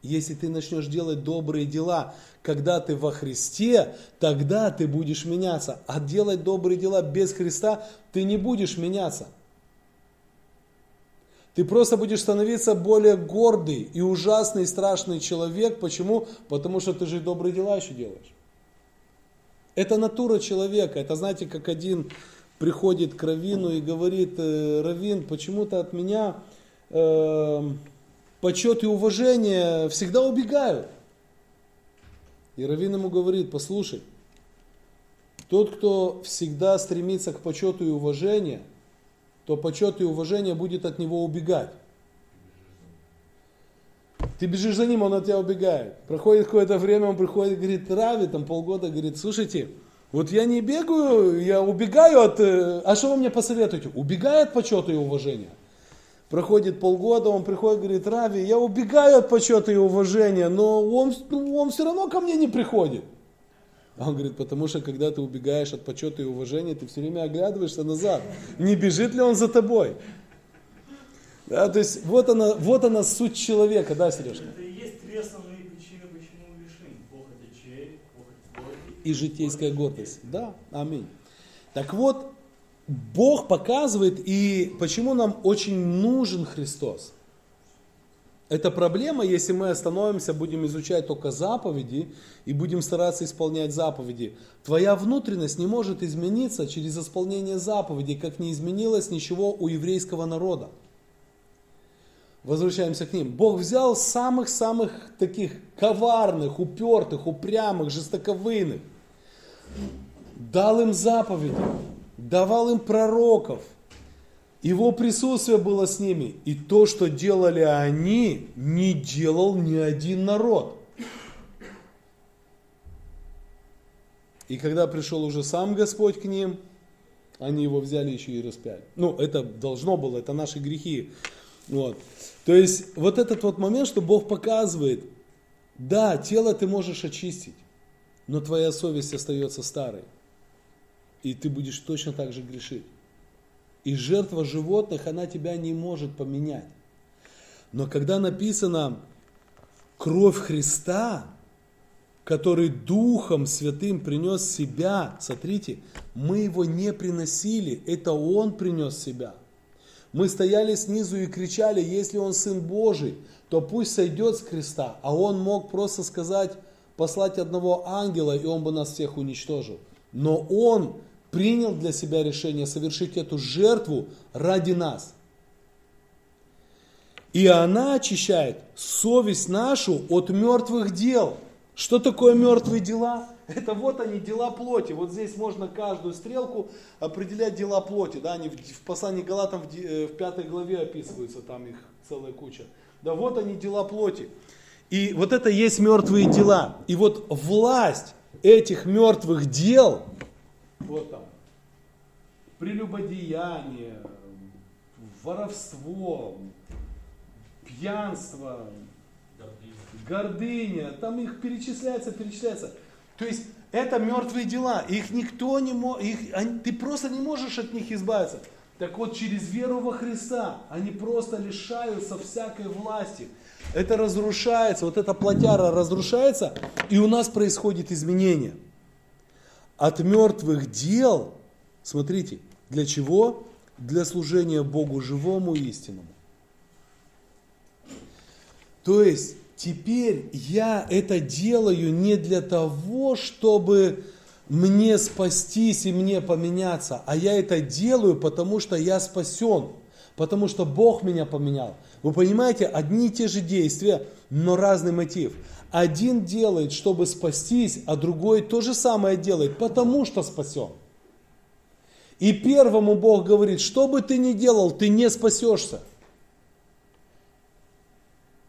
Если ты начнешь делать добрые дела, когда ты во Христе, тогда ты будешь меняться. А делать добрые дела без Христа, ты не будешь меняться. Ты просто будешь становиться более гордый и ужасный, страшный человек. Почему? Потому что ты же добрые дела еще делаешь. Это натура человека. Это, знаете, как один приходит к Равину и говорит, «Э, Равин, почему-то от меня э, почет и уважение всегда убегают. И Равин ему говорит, послушай, тот, кто всегда стремится к почету и уважению, то почет и уважение будет от него убегать. Ты бежишь за ним, он от тебя убегает. Проходит какое-то время, он приходит, говорит, Рави, там полгода, говорит, слушайте, вот я не бегаю, я убегаю от... Э, а что вы мне посоветуете? Убегай от почета и уважения. Проходит полгода, он приходит, говорит, Рави, я убегаю от почета и уважения, но он, ну, он все равно ко мне не приходит. А он говорит, потому что когда ты убегаешь от почета и уважения, ты все время оглядываешься назад. Не бежит ли он за тобой? Да, то есть вот она, вот она суть человека, да, Сережка? Это и есть две основные причины, почему мы грешим. Похоть очей, похоть плоти. И житейская гордость. Да, аминь. Так вот, Бог показывает, и почему нам очень нужен Христос. Это проблема, если мы остановимся, будем изучать только заповеди и будем стараться исполнять заповеди. Твоя внутренность не может измениться через исполнение заповедей, как не изменилось ничего у еврейского народа. Возвращаемся к ним. Бог взял самых-самых таких коварных, упертых, упрямых, жестоковыйных, дал им заповеди, давал им пророков. Его присутствие было с ними. И то, что делали они, не делал ни один народ. И когда пришел уже сам Господь к ним, они его взяли еще и распяли. Ну, это должно было, это наши грехи. Вот. То есть вот этот вот момент, что Бог показывает, да, тело ты можешь очистить, но твоя совесть остается старой. И ты будешь точно так же грешить. И жертва животных, она тебя не может поменять. Но когда написано кровь Христа, который Духом Святым принес себя, смотрите, мы его не приносили, это Он принес себя – мы стояли снизу и кричали, если он Сын Божий, то пусть сойдет с креста. А он мог просто сказать, послать одного ангела, и он бы нас всех уничтожил. Но он принял для себя решение совершить эту жертву ради нас. И она очищает совесть нашу от мертвых дел. Что такое мертвые дела? Это вот они, дела плоти. Вот здесь можно каждую стрелку определять дела плоти. Да, они в, в послании Галатам в, э, в пятой главе описываются, там их целая куча. Да, вот они, дела плоти. И вот это есть мертвые дела. И вот власть этих мертвых дел, вот там, прелюбодеяние, воровство, пьянство, гордыня, там их перечисляется, перечисляется. То есть это мертвые дела, их никто не может, ты просто не можешь от них избавиться. Так вот, через веру во Христа они просто лишаются всякой власти. Это разрушается, вот эта плотяра разрушается, и у нас происходит изменение. От мертвых дел, смотрите, для чего? Для служения Богу живому и истинному. То есть, теперь я это делаю не для того, чтобы мне спастись и мне поменяться, а я это делаю, потому что я спасен, потому что Бог меня поменял. Вы понимаете, одни и те же действия, но разный мотив. Один делает, чтобы спастись, а другой то же самое делает, потому что спасен. И первому Бог говорит, что бы ты ни делал, ты не спасешься.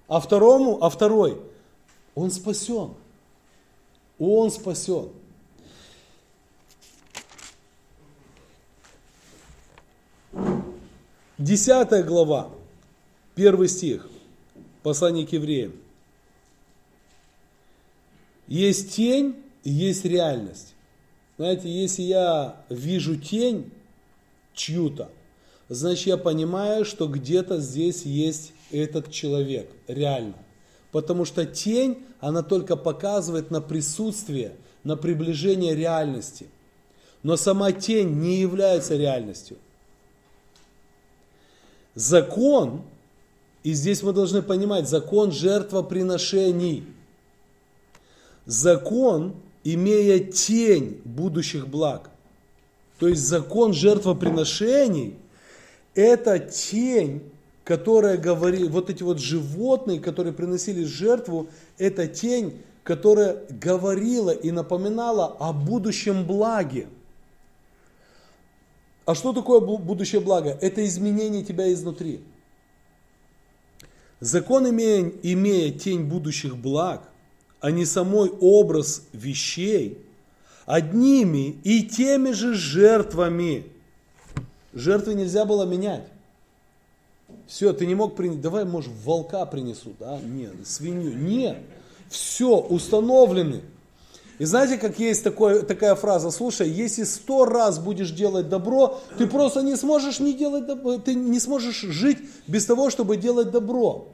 А второму, а второй, он спасен. Он спасен. Десятая глава, первый стих, послание к евреям. Есть тень и есть реальность. Знаете, если я вижу тень чью-то, значит я понимаю, что где-то здесь есть этот человек, реально. Потому что тень, она только показывает на присутствие, на приближение реальности. Но сама тень не является реальностью. Закон, и здесь мы должны понимать, закон жертвоприношений. Закон, имея тень будущих благ. То есть закон жертвоприношений – это тень, которая говорит, вот эти вот животные, которые приносили жертву, это тень, которая говорила и напоминала о будущем благе. А что такое будущее благо? Это изменение тебя изнутри. Закон, имея, имея тень будущих благ, а не самой образ вещей, одними и теми же жертвами. Жертвы нельзя было менять. Все, ты не мог принять, давай, может, волка принесут, а? Нет, свинью. Нет, все, установлены. И знаете, как есть такой, такая фраза, слушай, если сто раз будешь делать добро, ты просто не сможешь не делать добро, ты не сможешь жить без того, чтобы делать добро.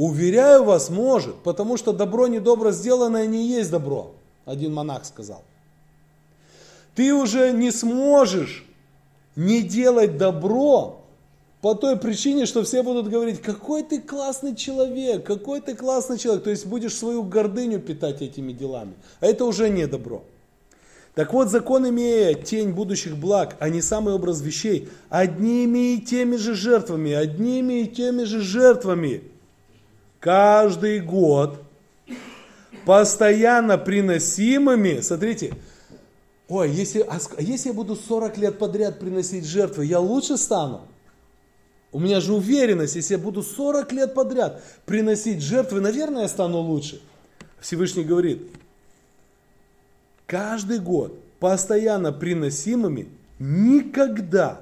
Уверяю вас, может, потому что добро недобро сделанное не есть добро, один монах сказал. Ты уже не сможешь не делать добро, по той причине, что все будут говорить, какой ты классный человек, какой ты классный человек. То есть будешь свою гордыню питать этими делами. А это уже не добро. Так вот, закон имея тень будущих благ, а не самый образ вещей, одними и теми же жертвами, одними и теми же жертвами, каждый год, постоянно приносимыми, смотрите, ой, если, а если я буду 40 лет подряд приносить жертвы, я лучше стану? У меня же уверенность, если я буду 40 лет подряд приносить жертвы, наверное, я стану лучше. Всевышний говорит, каждый год постоянно приносимыми никогда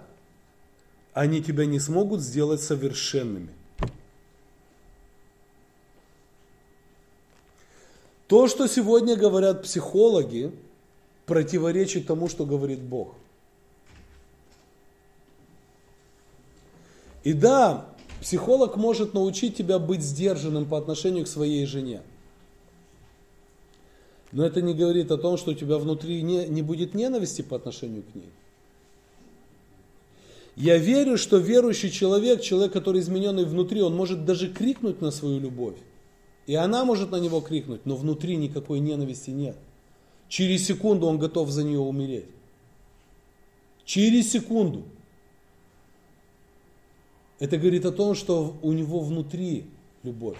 они тебя не смогут сделать совершенными. То, что сегодня говорят психологи, противоречит тому, что говорит Бог – И да, психолог может научить тебя быть сдержанным по отношению к своей жене. Но это не говорит о том, что у тебя внутри не, не будет ненависти по отношению к ней. Я верю, что верующий человек, человек, который измененный внутри, он может даже крикнуть на свою любовь. И она может на него крикнуть, но внутри никакой ненависти нет. Через секунду он готов за нее умереть. Через секунду. Это говорит о том, что у него внутри любовь.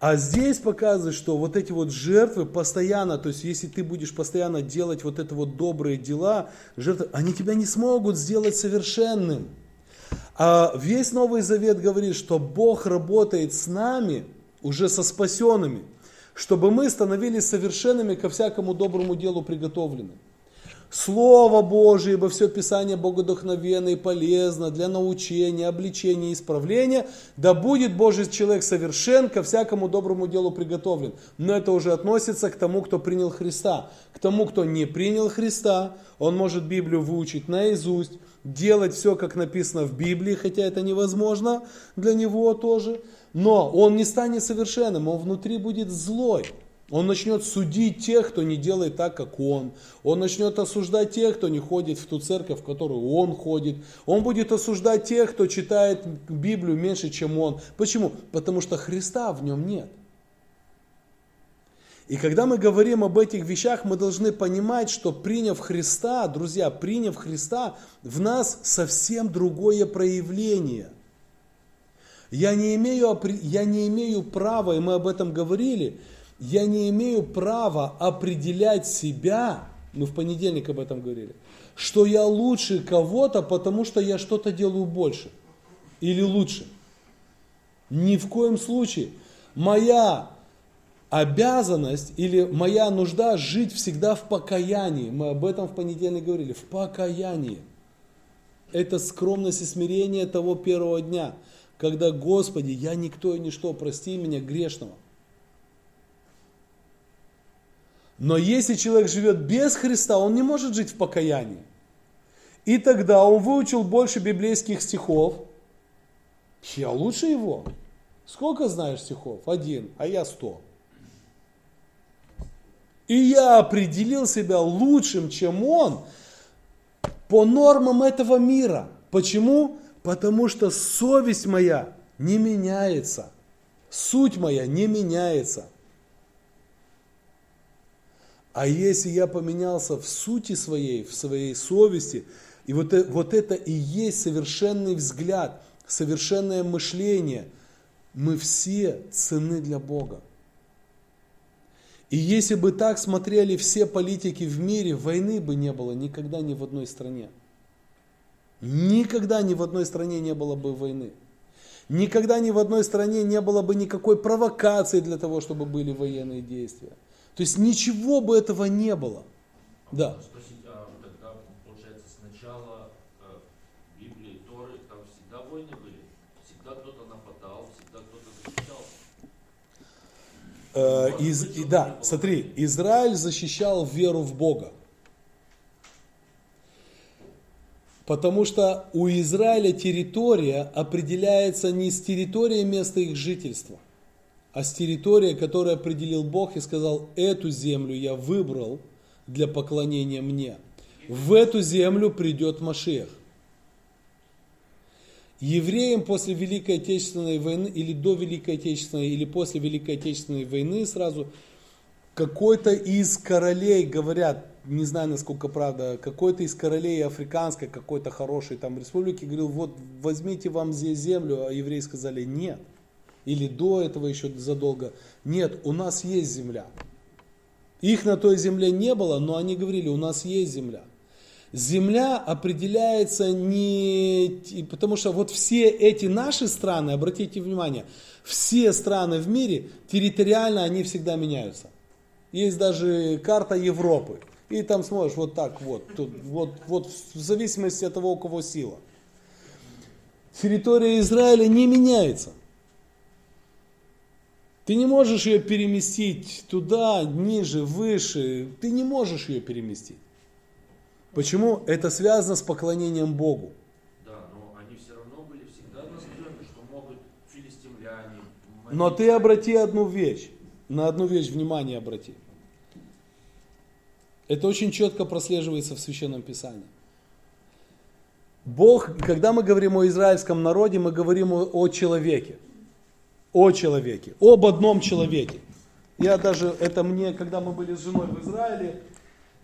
А здесь показывает, что вот эти вот жертвы постоянно, то есть если ты будешь постоянно делать вот это вот добрые дела, жертвы, они тебя не смогут сделать совершенным. А весь Новый Завет говорит, что Бог работает с нами, уже со спасенными, чтобы мы становились совершенными ко всякому доброму делу приготовленным. Слово Божие, ибо все Писание богодухновенно и полезно для научения, обличения исправления, да будет Божий человек совершен, ко всякому доброму делу приготовлен. Но это уже относится к тому, кто принял Христа. К тому, кто не принял Христа, он может Библию выучить наизусть, делать все, как написано в Библии, хотя это невозможно для него тоже. Но он не станет совершенным, он внутри будет злой. Он начнет судить тех, кто не делает так, как он. Он начнет осуждать тех, кто не ходит в ту церковь, в которую он ходит. Он будет осуждать тех, кто читает Библию меньше, чем он. Почему? Потому что Христа в нем нет. И когда мы говорим об этих вещах, мы должны понимать, что приняв Христа, друзья, приняв Христа, в нас совсем другое проявление. Я не имею, я не имею права, и мы об этом говорили, я не имею права определять себя, мы в понедельник об этом говорили, что я лучше кого-то, потому что я что-то делаю больше или лучше. Ни в коем случае. Моя обязанность или моя нужда жить всегда в покаянии. Мы об этом в понедельник говорили. В покаянии. Это скромность и смирение того первого дня, когда, Господи, я никто и ничто, прости меня грешного. Но если человек живет без Христа, он не может жить в покаянии. И тогда он выучил больше библейских стихов. Я лучше его. Сколько знаешь стихов? Один, а я сто. И я определил себя лучшим, чем он, по нормам этого мира. Почему? Потому что совесть моя не меняется. Суть моя не меняется. А если я поменялся в сути своей, в своей совести, и вот, э, вот это и есть совершенный взгляд, совершенное мышление, мы все цены для Бога. И если бы так смотрели все политики в мире, войны бы не было никогда ни в одной стране. Никогда ни в одной стране не было бы войны. Никогда ни в одной стране не было бы никакой провокации для того, чтобы были военные действия. То есть ничего бы этого не было. Да. Спросить, а тогда, получается, сначала э, Библии, Торы, там всегда войны были? Всегда кто-то нападал, всегда кто-то защищал? Э, из, и, да, смотри, Израиль защищал веру в Бога. Потому что у Израиля территория определяется не с территорией места их жительства, а с территории, которую определил Бог и сказал, эту землю я выбрал для поклонения мне. В эту землю придет Машех. Евреям после Великой Отечественной войны, или до Великой Отечественной, или после Великой Отечественной войны сразу, какой-то из королей, говорят, не знаю насколько правда, какой-то из королей африканской, какой-то хорошей там республики, говорил, вот возьмите вам здесь землю, а евреи сказали, нет или до этого еще задолго. Нет, у нас есть земля. Их на той земле не было, но они говорили, у нас есть земля. Земля определяется не... Потому что вот все эти наши страны, обратите внимание, все страны в мире, территориально они всегда меняются. Есть даже карта Европы. И там смотришь вот так вот, тут, вот, вот в зависимости от того, у кого сила. Территория Израиля не меняется. Ты не можешь ее переместить туда, ниже, выше. Ты не можешь ее переместить. Почему? Это связано с поклонением Богу. Да, но они все равно были всегда настроены, что могут филистимляне. Но ты обрати одну вещь, на одну вещь внимание обрати. Это очень четко прослеживается в Священном Писании. Бог, когда мы говорим о израильском народе, мы говорим о, о человеке о человеке, об одном человеке. Я даже, это мне, когда мы были с женой в Израиле,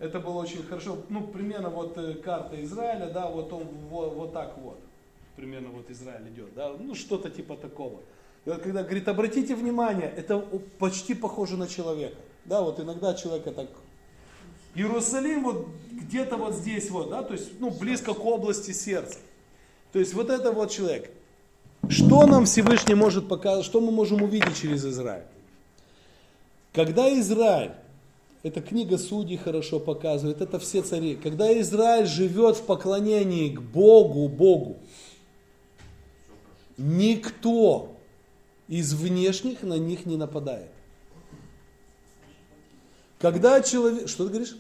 это было очень хорошо. Ну, примерно вот э, карта Израиля, да, вот он вот, вот так вот. Примерно вот Израиль идет, да, ну что-то типа такого. И вот когда говорит, обратите внимание, это почти похоже на человека. Да, вот иногда человека так Иерусалим вот где-то вот здесь вот, да, то есть, ну, близко к области сердца. То есть вот это вот человек. Что нам Всевышний может показать, что мы можем увидеть через Израиль? Когда Израиль Это книга Судей хорошо показывает, это все цари. Когда Израиль живет в поклонении к Богу, Богу, никто из внешних на них не нападает. Когда человек... Что ты говоришь?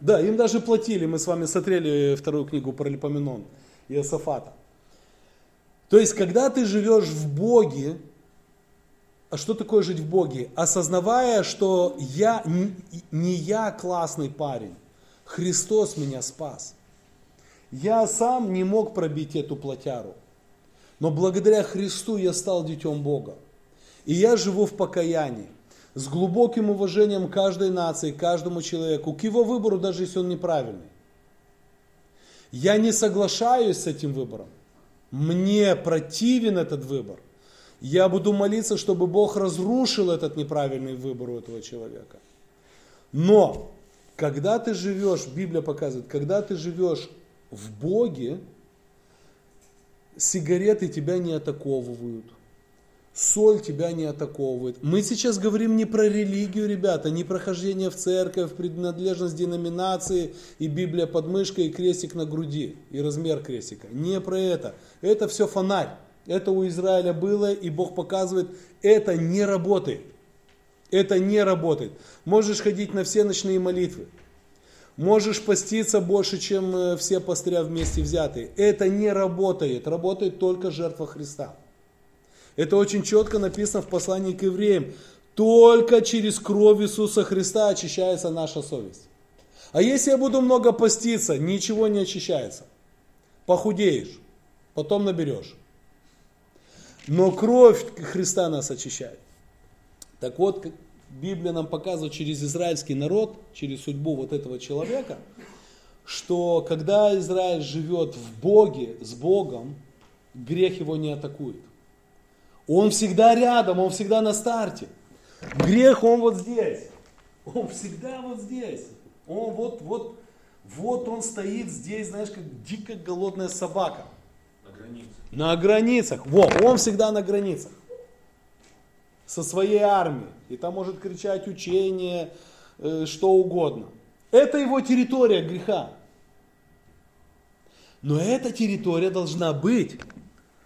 Да, им даже платили. Мы с вами смотрели вторую книгу про Липоменон и Иосафата. То есть, когда ты живешь в Боге, что такое жить в Боге? Осознавая, что я, не я классный парень, Христос меня спас. Я сам не мог пробить эту плотяру. Но благодаря Христу я стал детем Бога. И я живу в покаянии. С глубоким уважением каждой нации, каждому человеку, к его выбору, даже если он неправильный. Я не соглашаюсь с этим выбором. Мне противен этот выбор. Я буду молиться, чтобы Бог разрушил этот неправильный выбор у этого человека. Но, когда ты живешь, Библия показывает, когда ты живешь в Боге, сигареты тебя не атаковывают. Соль тебя не атаковывает. Мы сейчас говорим не про религию, ребята, не про хождение в церковь, принадлежность деноминации и Библия под мышкой и крестик на груди и размер крестика. Не про это. Это все фонарь. Это у Израиля было, и Бог показывает, это не работает. Это не работает. Можешь ходить на все ночные молитвы. Можешь поститься больше, чем э, все пастыря вместе взятые. Это не работает. Работает только жертва Христа. Это очень четко написано в послании к евреям. Только через кровь Иисуса Христа очищается наша совесть. А если я буду много поститься, ничего не очищается. Похудеешь, потом наберешь. Но кровь Христа нас очищает. Так вот, Библия нам показывает через израильский народ, через судьбу вот этого человека, что когда Израиль живет в Боге, с Богом, грех его не атакует. Он всегда рядом, он всегда на старте. Грех, он вот здесь. Он всегда вот здесь. Он вот, вот, вот он стоит здесь, знаешь, как дико голодная собака. На границе. На границах. Во, он всегда на границах со своей армией. И там может кричать учение, э, что угодно. Это его территория греха. Но эта территория должна быть.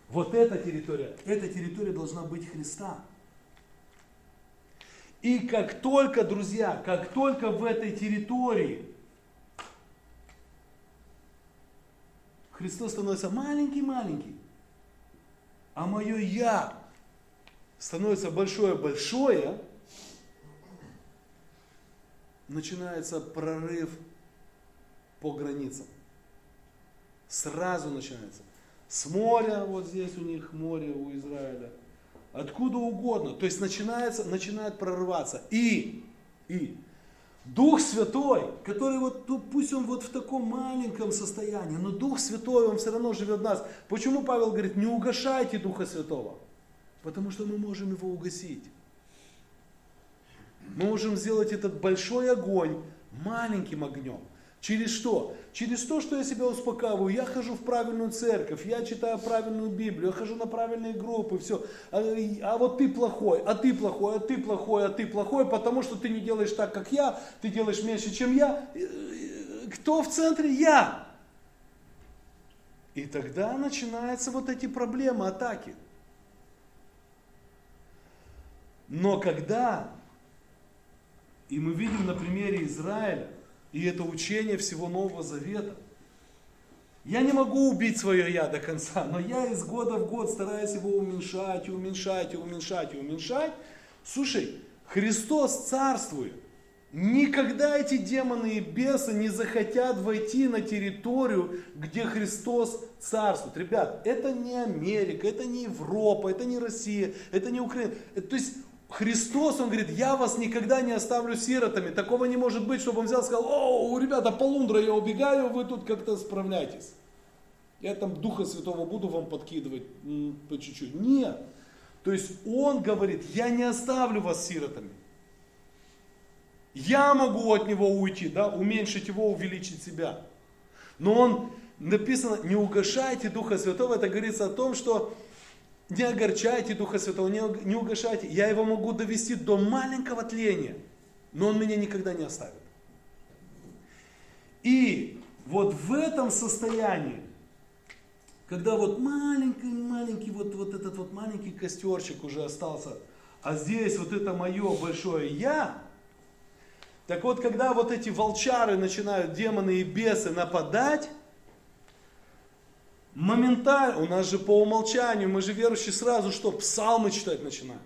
Вот эта территория, эта территория должна быть Христа. И как только, друзья, как только в этой территории Христос становится маленький-маленький, а мое я становится большое-большое, начинается прорыв по границам. Сразу начинается. С моря, вот здесь у них море у Израиля, откуда угодно. То есть начинается, начинает прорываться. И, и Дух Святой, который вот, пусть он вот в таком маленьком состоянии, но Дух Святой, он все равно живет в нас. Почему Павел говорит, не угошайте Духа Святого? Потому что мы можем его угасить. Мы можем сделать этот большой огонь маленьким огнем. Через что? Через то, что я себя успокаиваю. Я хожу в правильную церковь, я читаю правильную Библию, я хожу на правильные группы, все. А, а вот ты плохой, а ты плохой, а ты плохой, а ты плохой, потому что ты не делаешь так, как я, ты делаешь меньше, чем я. Кто в центре? Я. И тогда начинаются вот эти проблемы, атаки. Но когда, и мы видим на примере Израиля, и это учение всего Нового Завета, я не могу убить свое я до конца, но я из года в год стараюсь его уменьшать, и уменьшать, и уменьшать, и уменьшать. Слушай, Христос царствует. Никогда эти демоны и бесы не захотят войти на территорию, где Христос царствует. Ребят, это не Америка, это не Европа, это не Россия, это не Украина. То есть Христос, Он говорит, я вас никогда не оставлю сиротами. Такого не может быть, чтобы Он взял и сказал, о, ребята, полундра, я убегаю, вы тут как-то справляйтесь. Я там Духа Святого буду вам подкидывать по чуть-чуть. Нет. То есть Он говорит, я не оставлю вас сиротами. Я могу от Него уйти, да, уменьшить Его, увеличить себя. Но Он, написано, не угошайте Духа Святого, это говорится о том, что не огорчайте Духа Святого, не, угошайте. Я его могу довести до маленького тления. но Он меня никогда не оставит. И вот в этом состоянии, когда вот маленький-маленький, вот, вот этот вот маленький костерчик уже остался, а здесь вот это мое большое я, так вот, когда вот эти волчары начинают, демоны и бесы нападать, моментально, у нас же по умолчанию, мы же верующие сразу что, псалмы читать начинаем.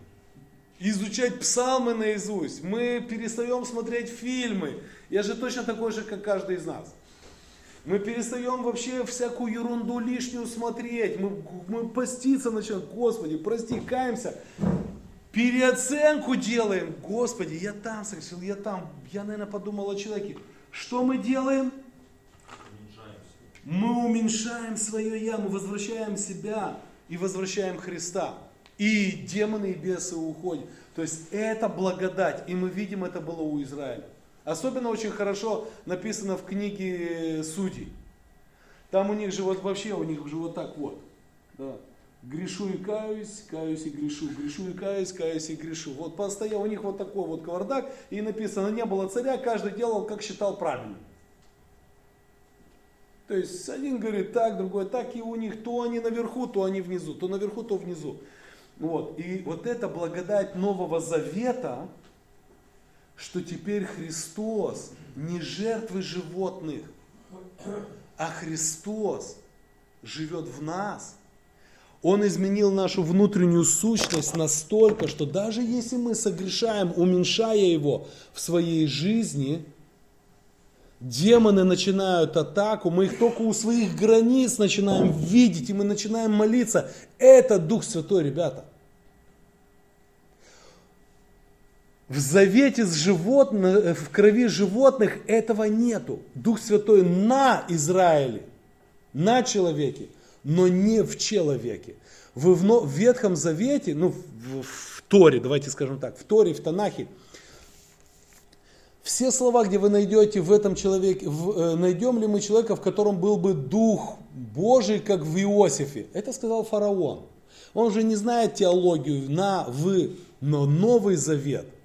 Изучать псалмы наизусть. Мы перестаем смотреть фильмы. Я же точно такой же, как каждый из нас. Мы перестаем вообще всякую ерунду лишнюю смотреть. Мы, мы поститься начинаем. Господи, прости, каемся. Переоценку делаем. Господи, я там согрешил, я там. Я, наверное, подумал о человеке. Что мы делаем? Мы уменьшаем свое я, мы возвращаем себя и возвращаем Христа. И демоны и бесы уходят. То есть это благодать. И мы видим, это было у Израиля. Особенно очень хорошо написано в книге Судей. Там у них же вот вообще, у них же вот так вот. Да. Грешу и каюсь, каюсь и грешу, грешу и каюсь, каюсь и грешу. Вот постоянно у них вот такой вот кавардак, и написано, не было царя, каждый делал, как считал правильно. То есть один говорит так, другой так, и у них то они наверху, то они внизу, то наверху, то внизу. Вот. И вот эта благодать Нового Завета, что теперь Христос не жертвы животных, а Христос живет в нас. Он изменил нашу внутреннюю сущность настолько, что даже если мы согрешаем, уменьшая его в своей жизни, демоны начинают атаку, мы их только у своих границ начинаем видеть, и мы начинаем молиться. Это Дух Святой, ребята. В завете с животных, в крови животных этого нету. Дух Святой на Израиле, на человеке, но не в человеке. Вы в, Ветхом Завете, ну в, в Торе, давайте скажем так, в Торе, в Танахе, все слова, где вы найдете в этом человеке, в, э, найдем ли мы человека, в котором был бы Дух Божий, как в Иосифе? Это сказал фараон. Он же не знает теологию на, вы, но Новый Завет –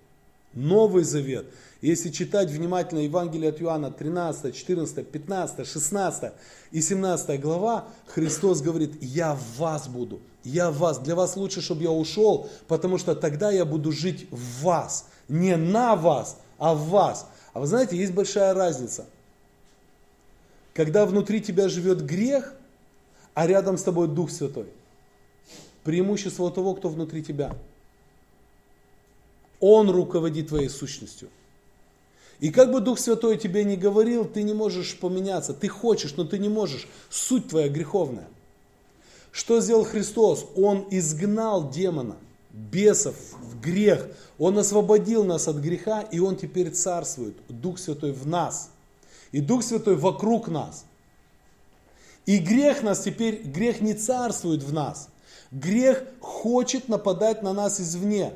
Новый Завет. Если читать внимательно Евангелие от Иоанна 13, 14, 15, 16 и 17 глава, Христос говорит, я в вас буду, я в вас. Для вас лучше, чтобы я ушел, потому что тогда я буду жить в вас. Не на вас, а в вас. А вы знаете, есть большая разница. Когда внутри тебя живет грех, а рядом с тобой Дух Святой. Преимущество того, кто внутри тебя – он руководит твоей сущностью. И как бы Дух Святой тебе не говорил, ты не можешь поменяться. Ты хочешь, но ты не можешь. Суть твоя греховная. Что сделал Христос? Он изгнал демона, бесов, в грех. Он освободил нас от греха, и Он теперь царствует. Дух Святой в нас. И Дух Святой вокруг нас. И грех нас теперь, грех не царствует в нас. Грех хочет нападать на нас извне.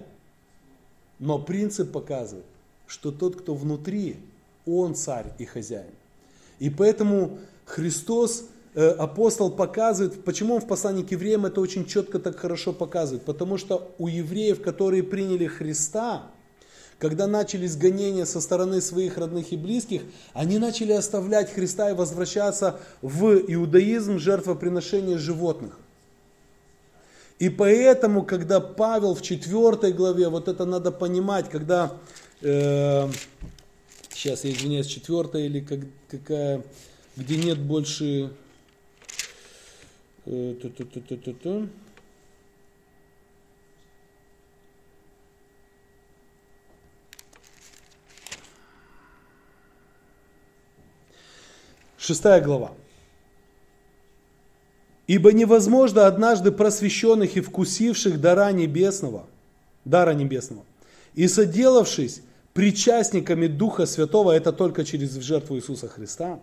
Но принцип показывает, что тот, кто внутри, он царь и хозяин. И поэтому Христос, апостол показывает, почему он в послании к евреям это очень четко так хорошо показывает. Потому что у евреев, которые приняли Христа, когда начались гонения со стороны своих родных и близких, они начали оставлять Христа и возвращаться в иудаизм жертвоприношения животных. И поэтому, когда Павел в четвертой главе, вот это надо понимать, когда, э, сейчас я извиняюсь, четвертая или как, какая, где нет больше, э, ту -ту -ту -ту -ту -ту. Шестая глава. Ибо невозможно однажды просвещенных и вкусивших дара небесного, дара небесного, и соделавшись причастниками Духа Святого, это только через жертву Иисуса Христа,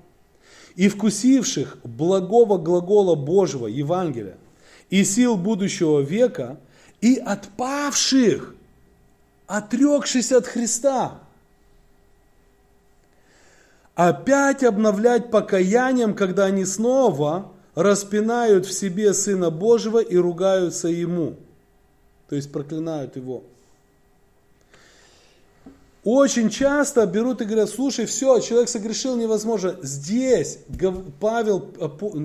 и вкусивших благого глагола Божьего, Евангелия, и сил будущего века, и отпавших, отрекшись от Христа, опять обновлять покаянием, когда они снова распинают в себе Сына Божьего и ругаются Ему. То есть проклинают Его. Очень часто берут и говорят, слушай, все, человек согрешил, невозможно. Здесь Павел,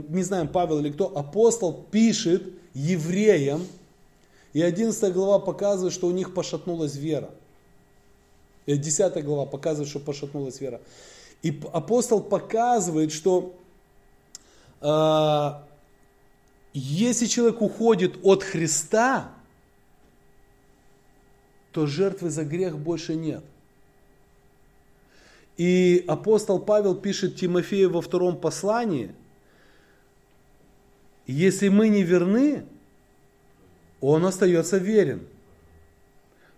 не знаю, Павел или кто, апостол пишет евреям, и 11 глава показывает, что у них пошатнулась вера. И 10 глава показывает, что пошатнулась вера. И апостол показывает, что а, если человек уходит от Христа, то жертвы за грех больше нет. И апостол Павел пишет Тимофею во втором послании, если мы не верны, он остается верен.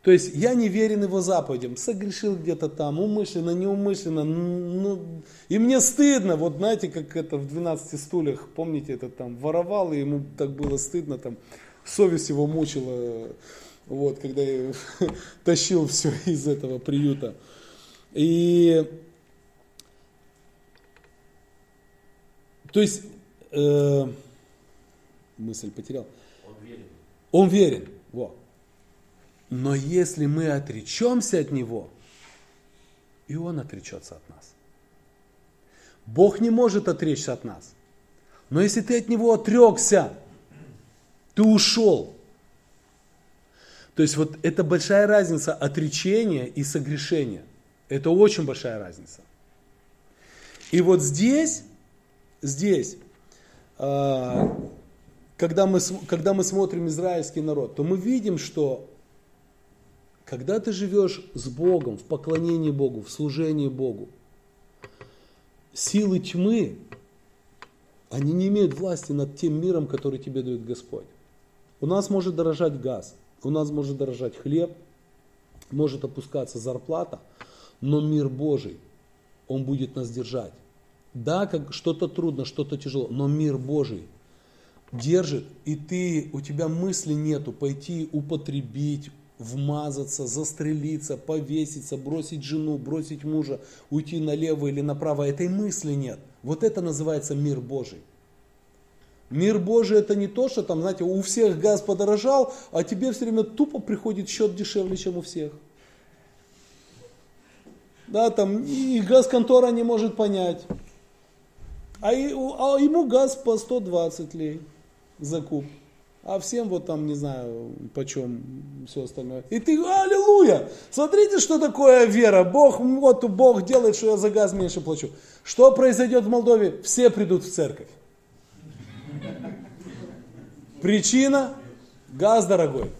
То есть я не верен его заповедям, согрешил где-то там, умышленно, неумышленно, ну, и мне стыдно, вот знаете, как это в 12 стульях, помните, это там воровал, и ему так было стыдно, там совесть его мучила, вот, когда я *laughs* тащил все из этого приюта. И то есть э, мысль потерял. Он верен. Он верен. Вот. Но если мы отречемся от Него, и Он отречется от нас. Бог не может отречься от нас. Но если ты от Него отрекся, ты ушел. То есть вот это большая разница отречения и согрешения. Это очень большая разница. И вот здесь, здесь, а, когда мы, когда мы смотрим израильский народ, то мы видим, что когда ты живешь с Богом, в поклонении Богу, в служении Богу, силы тьмы, они не имеют власти над тем миром, который тебе дает Господь. У нас может дорожать газ, у нас может дорожать хлеб, может опускаться зарплата, но мир Божий, он будет нас держать. Да, как что-то трудно, что-то тяжело, но мир Божий держит, и ты, у тебя мысли нету пойти употребить, вмазаться, застрелиться, повеситься, бросить жену, бросить мужа, уйти налево или направо. Этой мысли нет. Вот это называется мир Божий. Мир Божий это не то, что там, знаете, у всех газ подорожал, а тебе все время тупо приходит счет дешевле, чем у всех. Да, там и газконтора не может понять. А, а ему газ по 120 лей за куб. А всем вот там, не знаю, почем все остальное. И ты, аллилуйя! Смотрите, что такое вера. Бог, вот Бог делает, что я за газ меньше плачу. Что произойдет в Молдове? Все придут в церковь. Причина? Газ дорогой.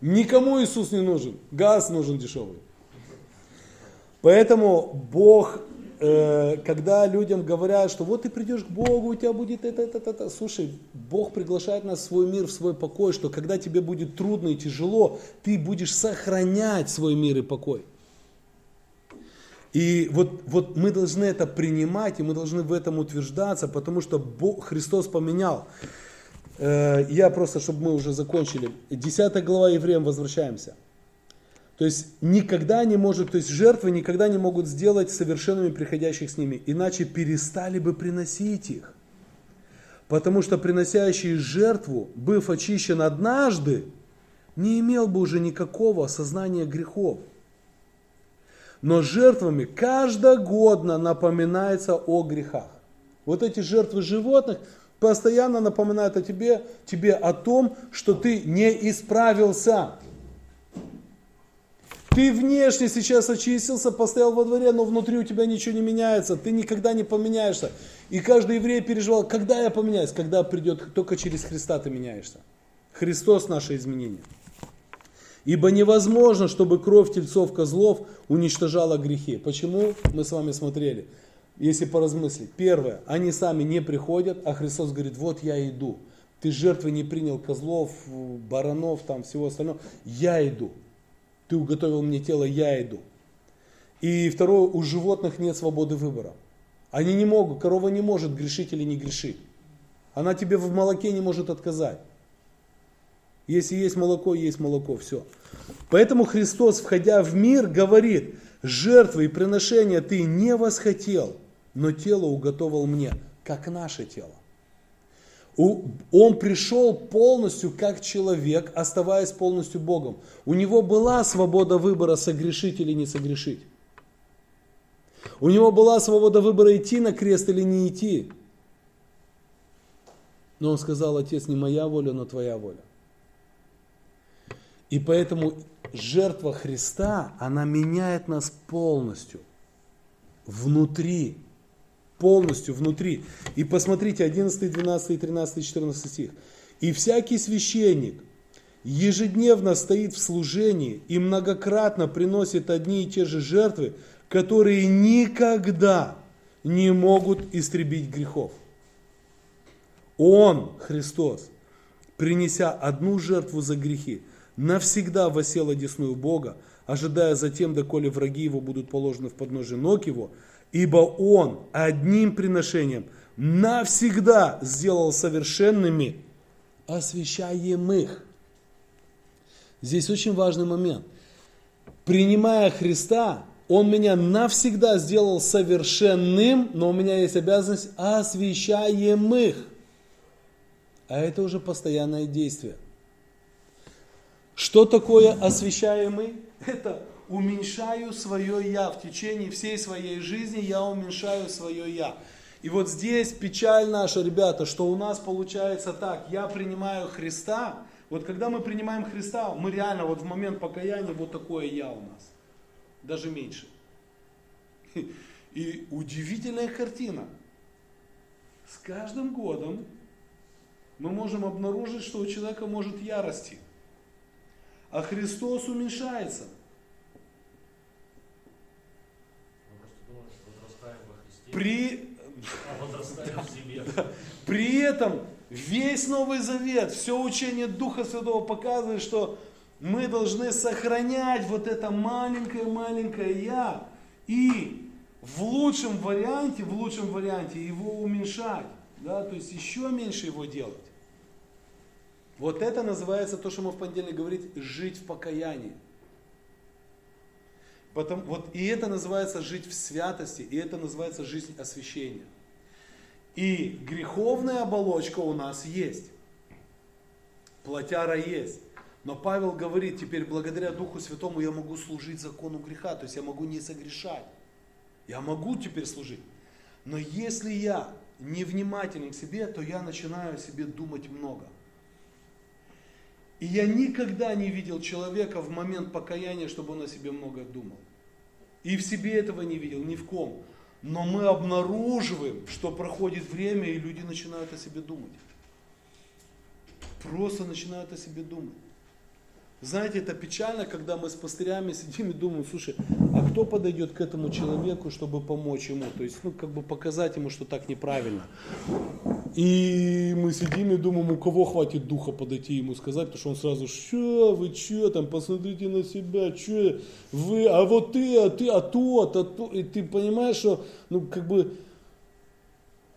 Никому Иисус не нужен. Газ нужен дешевый. Поэтому Бог, э, когда людям говорят, что вот ты придешь к Богу, у тебя будет это, это, это, это. Слушай, Бог приглашает нас в свой мир, в свой покой, что когда тебе будет трудно и тяжело, ты будешь сохранять свой мир и покой. И вот, вот мы должны это принимать, и мы должны в этом утверждаться, потому что Бог, Христос поменял. Э, Я просто, чтобы мы уже закончили. 10 глава Евреям возвращаемся. То есть никогда не может, то есть жертвы никогда не могут сделать совершенными приходящих с ними, иначе перестали бы приносить их. Потому что приносящий жертву, быв очищен однажды, не имел бы уже никакого осознания грехов. Но жертвами каждогодно напоминается о грехах. Вот эти жертвы животных постоянно напоминают о тебе, тебе о том, что ты не исправился. Ты внешне сейчас очистился, постоял во дворе, но внутри у тебя ничего не меняется. Ты никогда не поменяешься. И каждый еврей переживал, когда я поменяюсь, когда придет, только через Христа ты меняешься. Христос наше изменение. Ибо невозможно, чтобы кровь тельцов козлов уничтожала грехи. Почему? Мы с вами смотрели. Если поразмыслить. Первое, они сами не приходят, а Христос говорит, вот я иду. Ты жертвы не принял козлов, баранов, там всего остального. Я иду. Ты уготовил мне тело, я иду. И второе, у животных нет свободы выбора. Они не могут, корова не может грешить или не грешить. Она тебе в молоке не может отказать. Если есть молоко, есть молоко, все. Поэтому Христос, входя в мир, говорит, жертвы и приношения ты не восхотел, но тело уготовил мне, как наше тело. Он пришел полностью как человек, оставаясь полностью Богом. У него была свобода выбора, согрешить или не согрешить. У него была свобода выбора, идти на крест или не идти. Но он сказал, Отец, не моя воля, но твоя воля. И поэтому жертва Христа, она меняет нас полностью. Внутри. Полностью внутри. И посмотрите, 11, 12, 13, 14 стих. И всякий священник ежедневно стоит в служении и многократно приносит одни и те же жертвы, которые никогда не могут истребить грехов. Он, Христос, принеся одну жертву за грехи, навсегда восел одесную Бога, ожидая затем, доколе враги его будут положены в подножие ног его, ибо он одним приношением навсегда сделал совершенными освящаемых. Здесь очень важный момент. Принимая Христа, Он меня навсегда сделал совершенным, но у меня есть обязанность освящаемых. А это уже постоянное действие. Что такое освящаемый? Это уменьшаю свое я. В течение всей своей жизни я уменьшаю свое я. И вот здесь печаль наша, ребята, что у нас получается так. Я принимаю Христа. Вот когда мы принимаем Христа, мы реально вот в момент покаяния вот такое я у нас. Даже меньше. *laughs* И удивительная картина. С каждым годом мы можем обнаружить, что у человека может я расти. А Христос уменьшается. Мы просто думаем, что возрастаем во Христе, При, *laughs* при этом весь Новый Завет, все учение Духа Святого показывает, что мы должны сохранять вот это маленькое-маленькое «я» и в лучшем варианте, в лучшем варианте его уменьшать, да, то есть еще меньше его делать. Вот это называется то, что мы в понедельник говорили, жить в покаянии. Потом, вот, и это называется жить в святости, и это называется жизнь освящения. И греховная оболочка у нас есть. Плотяра есть. Но Павел говорит, теперь благодаря Духу Святому я могу служить закону греха, то есть я могу не согрешать. Я могу теперь служить. Но если я невнимателен к себе, то я начинаю о себе думать много. И я никогда не видел человека в момент покаяния, чтобы он о себе много думал. И в себе этого не видел, ни в ком. Но мы обнаруживаем, что проходит время, и люди начинают о себе думать. Просто начинают о себе думать. Знаете, это печально, когда мы с пастырями сидим и думаем, слушай, а кто подойдет к этому человеку, чтобы помочь ему? То есть, ну, как бы показать ему, что так неправильно. И мы сидим и думаем, у кого хватит духа подойти ему сказать, потому что он сразу, что вы, что там, посмотрите на себя, что вы, а вот ты, а ты, а тот, а то. И ты понимаешь, что, ну, как бы,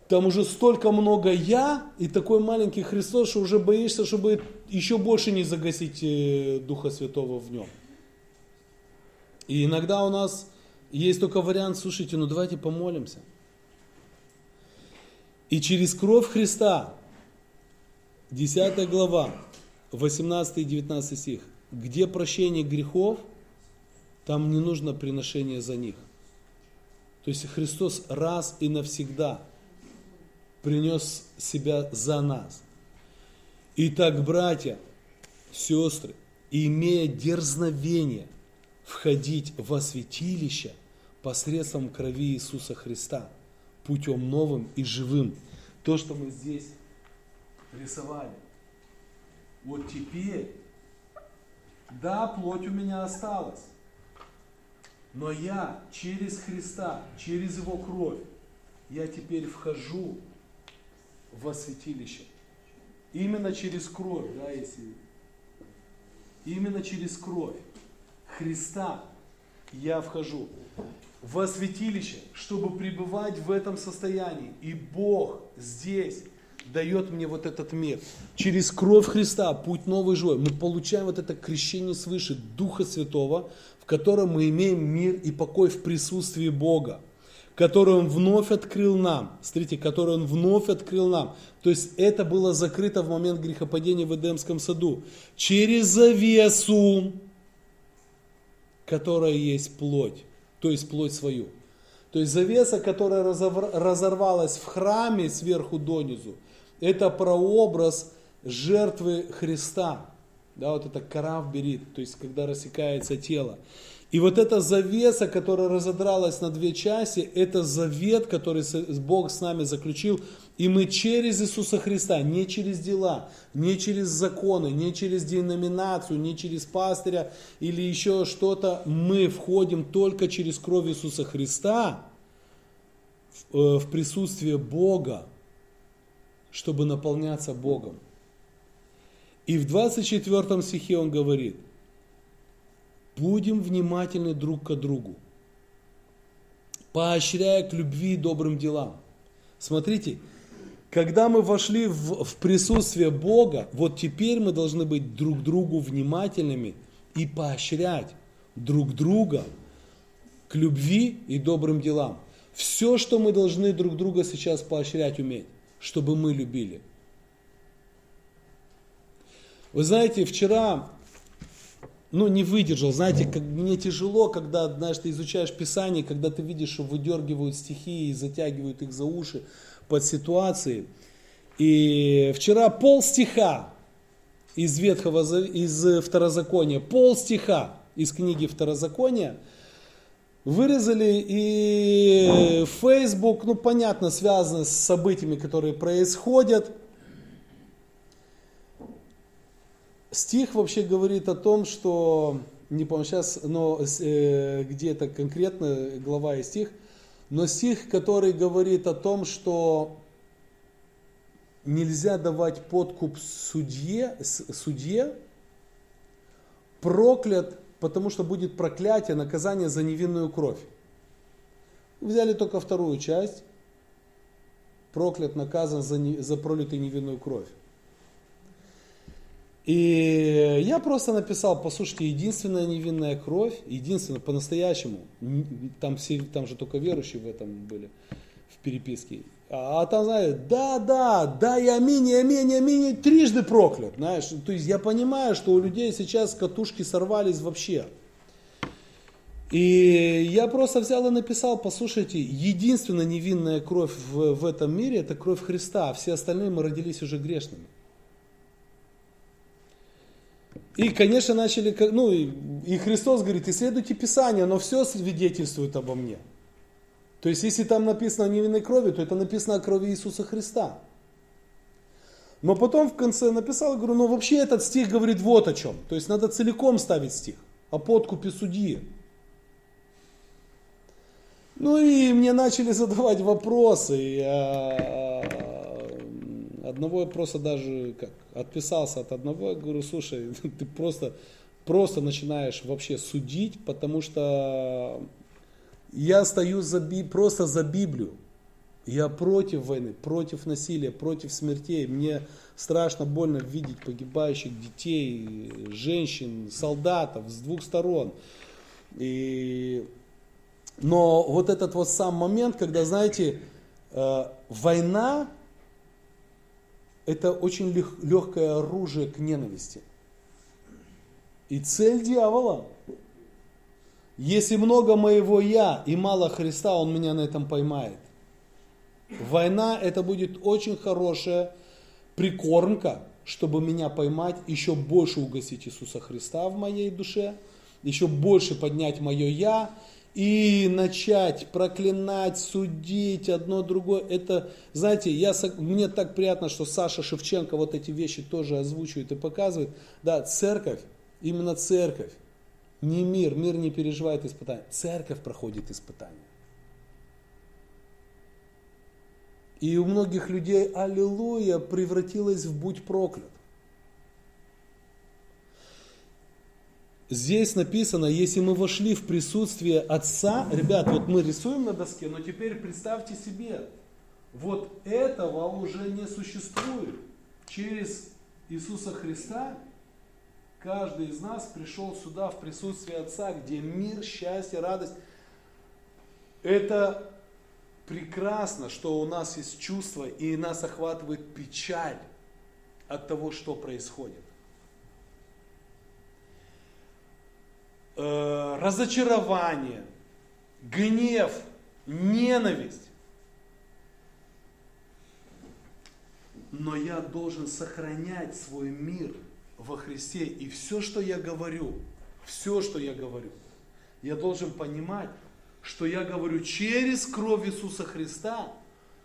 там уже столько много я и такой маленький Христос, что уже боишься, чтобы еще больше не загасить э, Духа Святого в нем. И иногда у нас есть только вариант, слушайте, ну давайте помолимся. И через кровь Христа, 10 глава, 18 и 19 стих, где прощение грехов, там не нужно приношение за них. То есть Христос раз и навсегда принес себя за нас. Итак, братья, сестры, имея дерзновение входить во святилище посредством крови Иисуса Христа, путем новым и живым. То, что мы здесь рисовали. Вот теперь, да, плоть у меня осталась, но я через Христа, через Его кровь, я теперь вхожу во святилище. Именно через кровь, да, если... Именно через кровь Христа я вхожу во святилище, чтобы пребывать в этом состоянии. И Бог здесь дает мне вот этот мир. Через кровь Христа, путь новый живой, мы получаем вот это крещение свыше Духа Святого, в котором мы имеем мир и покой в присутствии Бога которую Он вновь открыл нам. Смотрите, которую Он вновь открыл нам. То есть это было закрыто в момент грехопадения в Эдемском саду. Через завесу, которая есть плоть, то есть плоть свою. То есть завеса, которая разорвалась в храме сверху донизу, это прообраз жертвы Христа. Да, вот это карав берит, то есть когда рассекается тело. И вот эта завеса, которая разодралась на две части, это завет, который Бог с нами заключил. И мы через Иисуса Христа, не через дела, не через законы, не через деноминацию, не через пастыря или еще что-то, мы входим только через кровь Иисуса Христа в э, присутствие Бога, чтобы наполняться Богом. И в 24 стихе он говорит, будем внимательны друг к другу, поощряя к любви и добрым делам. Смотрите, когда мы вошли в, в присутствие Бога, вот теперь мы должны быть друг другу внимательными и поощрять друг друга к любви и добрым делам. Все, что мы должны друг друга сейчас поощрять уметь, чтобы мы любили. Вы знаете, вчера, ну, не выдержал, знаете, как мне тяжело, когда, знаешь, ты изучаешь Писание, когда ты видишь, что выдергивают стихи и затягивают их за уши под ситуации. И вчера пол стиха из Ветхого, из Второзакония, пол стиха из книги Второзакония вырезали и Facebook, ну понятно, связано с событиями, которые происходят. Стих вообще говорит о том, что, не помню сейчас, но э, где это конкретно, глава и стих – но стих, который говорит о том, что нельзя давать подкуп судье, судье, проклят, потому что будет проклятие, наказание за невинную кровь. Взяли только вторую часть, проклят, наказан за, не, за пролитую невинную кровь. И я просто написал, послушайте, единственная невинная кровь, единственная по-настоящему, там, все, там же только верующие в этом были, в переписке. А, а там, знаешь, да, да, да, и аминь, и аминь, и аминь, и трижды проклят, знаешь. То есть я понимаю, что у людей сейчас катушки сорвались вообще. И я просто взял и написал, послушайте, единственная невинная кровь в, в этом мире, это кровь Христа, а все остальные мы родились уже грешными. И, конечно, начали, ну, и Христос говорит, исследуйте Писание, но все свидетельствует обо мне. То есть, если там написано о невинной крови, то это написано о крови Иисуса Христа. Но потом в конце написал, говорю, ну вообще этот стих говорит вот о чем. То есть надо целиком ставить стих о подкупе судьи. Ну и мне начали задавать вопросы. Я одного я просто даже как, отписался от одного, я говорю, слушай, *laughs* ты просто, просто начинаешь вообще судить, потому что я стою за, просто за Библию. Я против войны, против насилия, против смертей. Мне страшно больно видеть погибающих детей, женщин, солдатов с двух сторон. И... Но вот этот вот сам момент, когда, знаете, э, война это очень лег, легкое оружие к ненависти. И цель дьявола. Если много моего я и мало Христа, он меня на этом поймает. Война это будет очень хорошая прикормка, чтобы меня поймать, еще больше угасить Иисуса Христа в моей душе, еще больше поднять мое я, и начать проклинать, судить одно другое, это, знаете, я, мне так приятно, что Саша Шевченко вот эти вещи тоже озвучивает и показывает. Да, церковь, именно церковь, не мир, мир не переживает испытания, церковь проходит испытания. И у многих людей аллилуйя превратилась в будь проклят. Здесь написано, если мы вошли в присутствие Отца, ребят, вот мы рисуем на доске, но теперь представьте себе, вот этого уже не существует. Через Иисуса Христа каждый из нас пришел сюда в присутствие Отца, где мир, счастье, радость. Это прекрасно, что у нас есть чувство, и нас охватывает печаль от того, что происходит. Э, разочарование, гнев, ненависть. Но я должен сохранять свой мир во Христе. И все, что я говорю, все, что я говорю, я должен понимать, что я говорю через кровь Иисуса Христа,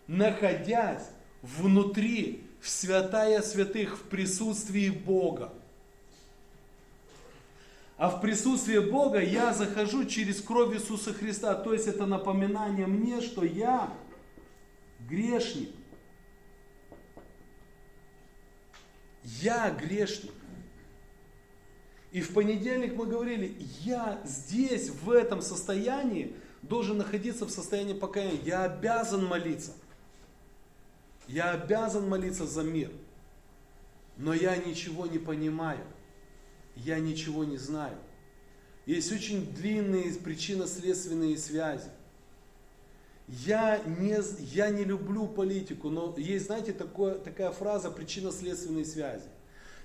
находясь внутри, в святая святых, в присутствии Бога. А в присутствии Бога я захожу через кровь Иисуса Христа. То есть это напоминание мне, что я грешник. Я грешник. И в понедельник мы говорили, я здесь, в этом состоянии, должен находиться в состоянии покаяния. Я обязан молиться. Я обязан молиться за мир. Но я ничего не понимаю. Я ничего не знаю. Есть очень длинные причинно-следственные связи. Я не, я не люблю политику, но есть, знаете, такое, такая фраза причинно-следственные связи.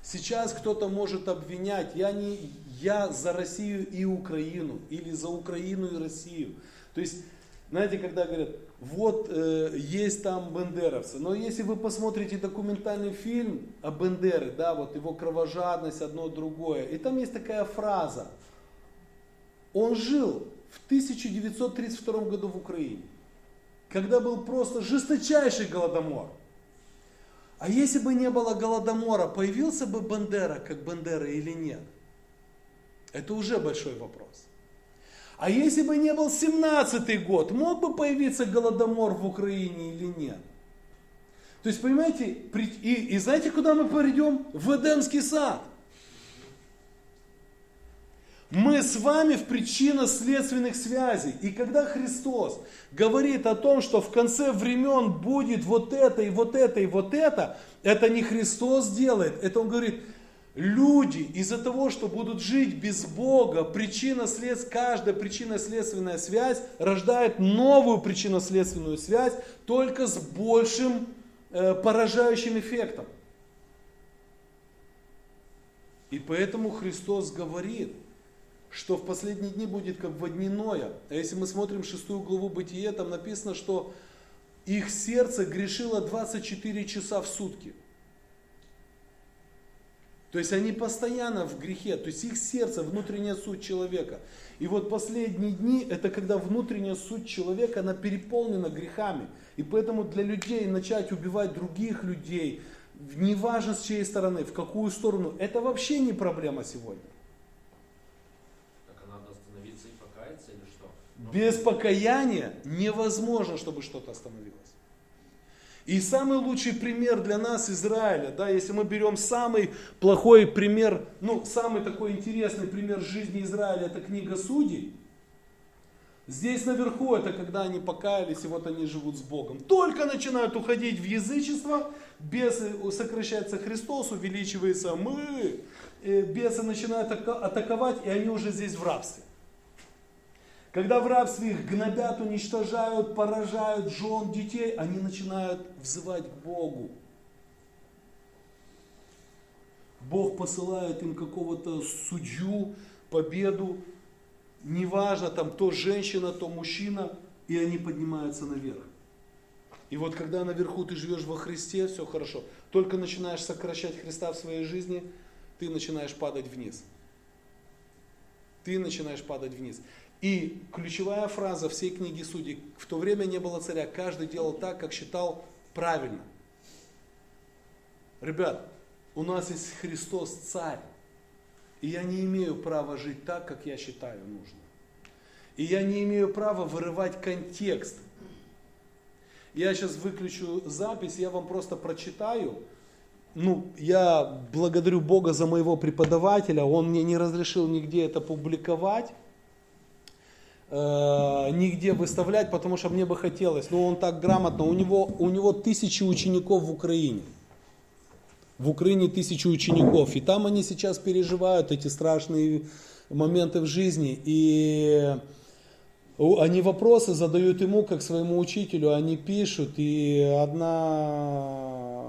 Сейчас кто-то может обвинять, я, не, я за Россию и Украину, или за Украину и Россию. То есть, знаете, когда говорят, вот э, есть там бендеровцы, но если вы посмотрите документальный фильм о Бендере, да, вот его кровожадность, одно другое, и там есть такая фраза, он жил в 1932 году в Украине, когда был просто жесточайший голодомор. А если бы не было голодомора, появился бы Бандера как Бандера или нет? Это уже большой вопрос. А если бы не был 17-й год, мог бы появиться голодомор в Украине или нет? То есть, понимаете, и, и знаете, куда мы придем? В Эдемский сад. Мы с вами в причинно-следственных связей. И когда Христос говорит о том, что в конце времен будет вот это и вот это и вот это, это не Христос делает, это Он говорит, люди из-за того, что будут жить без Бога, причина след... каждая причинно-следственная связь рождает новую причинно-следственную связь, только с большим э, поражающим эффектом. И поэтому Христос говорит – что в последние дни будет как в дни Ноя. А если мы смотрим шестую главу Бытие, там написано, что их сердце грешило 24 часа в сутки. То есть они постоянно в грехе, то есть их сердце, внутренняя суть человека. И вот последние дни, это когда внутренняя суть человека, она переполнена грехами. И поэтому для людей начать убивать других людей, неважно с чьей стороны, в какую сторону, это вообще не проблема сегодня. Без покаяния невозможно, чтобы что-то остановилось. И самый лучший пример для нас Израиля, да, если мы берем самый плохой пример, ну, самый такой интересный пример жизни Израиля, это книга Судей. Здесь наверху это когда они покаялись, и вот они живут с Богом. Только начинают уходить в язычество, бесы, сокращается Христос, увеличивается мы, э, бесы начинают атаковать, и они уже здесь в рабстве. Когда в рабстве их гнобят, уничтожают, поражают жен, детей, они начинают взывать к Богу. Бог посылает им какого-то судью, победу, неважно, там то женщина, то мужчина, и они поднимаются наверх. И вот когда наверху ты живешь во Христе, все хорошо. Только начинаешь сокращать Христа в своей жизни, ты начинаешь падать вниз. Ты начинаешь падать вниз. И ключевая фраза всей книги Судей, в то время не было царя, каждый делал так, как считал правильно. Ребят, у нас есть Христос царь, и я не имею права жить так, как я считаю нужно. И я не имею права вырывать контекст. Я сейчас выключу запись, я вам просто прочитаю. Ну, я благодарю Бога за моего преподавателя, он мне не разрешил нигде это публиковать э, нигде выставлять, потому что мне бы хотелось. Но он так грамотно, у него, у него тысячи учеников в Украине. В Украине тысячи учеников. И там они сейчас переживают эти страшные моменты в жизни. И Они вопросы задают ему, как своему учителю, они пишут, и одна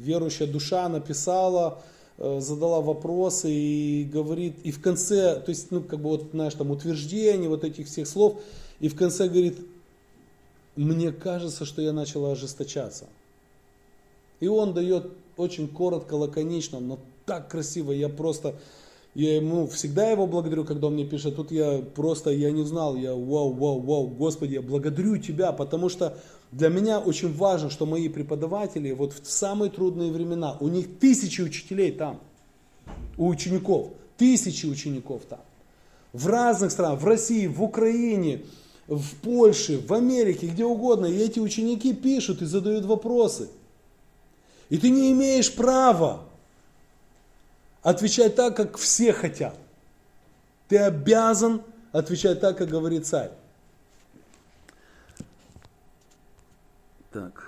верующая душа написала, задала вопросы и говорит, и в конце, то есть, ну, как бы вот, знаешь, там утверждение вот этих всех слов, и в конце говорит, мне кажется, что я начала ожесточаться. И он дает очень коротко, лаконично, но так красиво, я просто, я ему всегда его благодарю, когда он мне пишет, тут я просто, я не знал, я вау, вау, вау, Господи, я благодарю Тебя, потому что для меня очень важно, что мои преподаватели вот в самые трудные времена, у них тысячи учителей там, у учеников, тысячи учеников там, в разных странах, в России, в Украине, в Польше, в Америке, где угодно, и эти ученики пишут и задают вопросы. И ты не имеешь права отвечать так, как все хотят. Ты обязан отвечать так, как говорит царь. Так.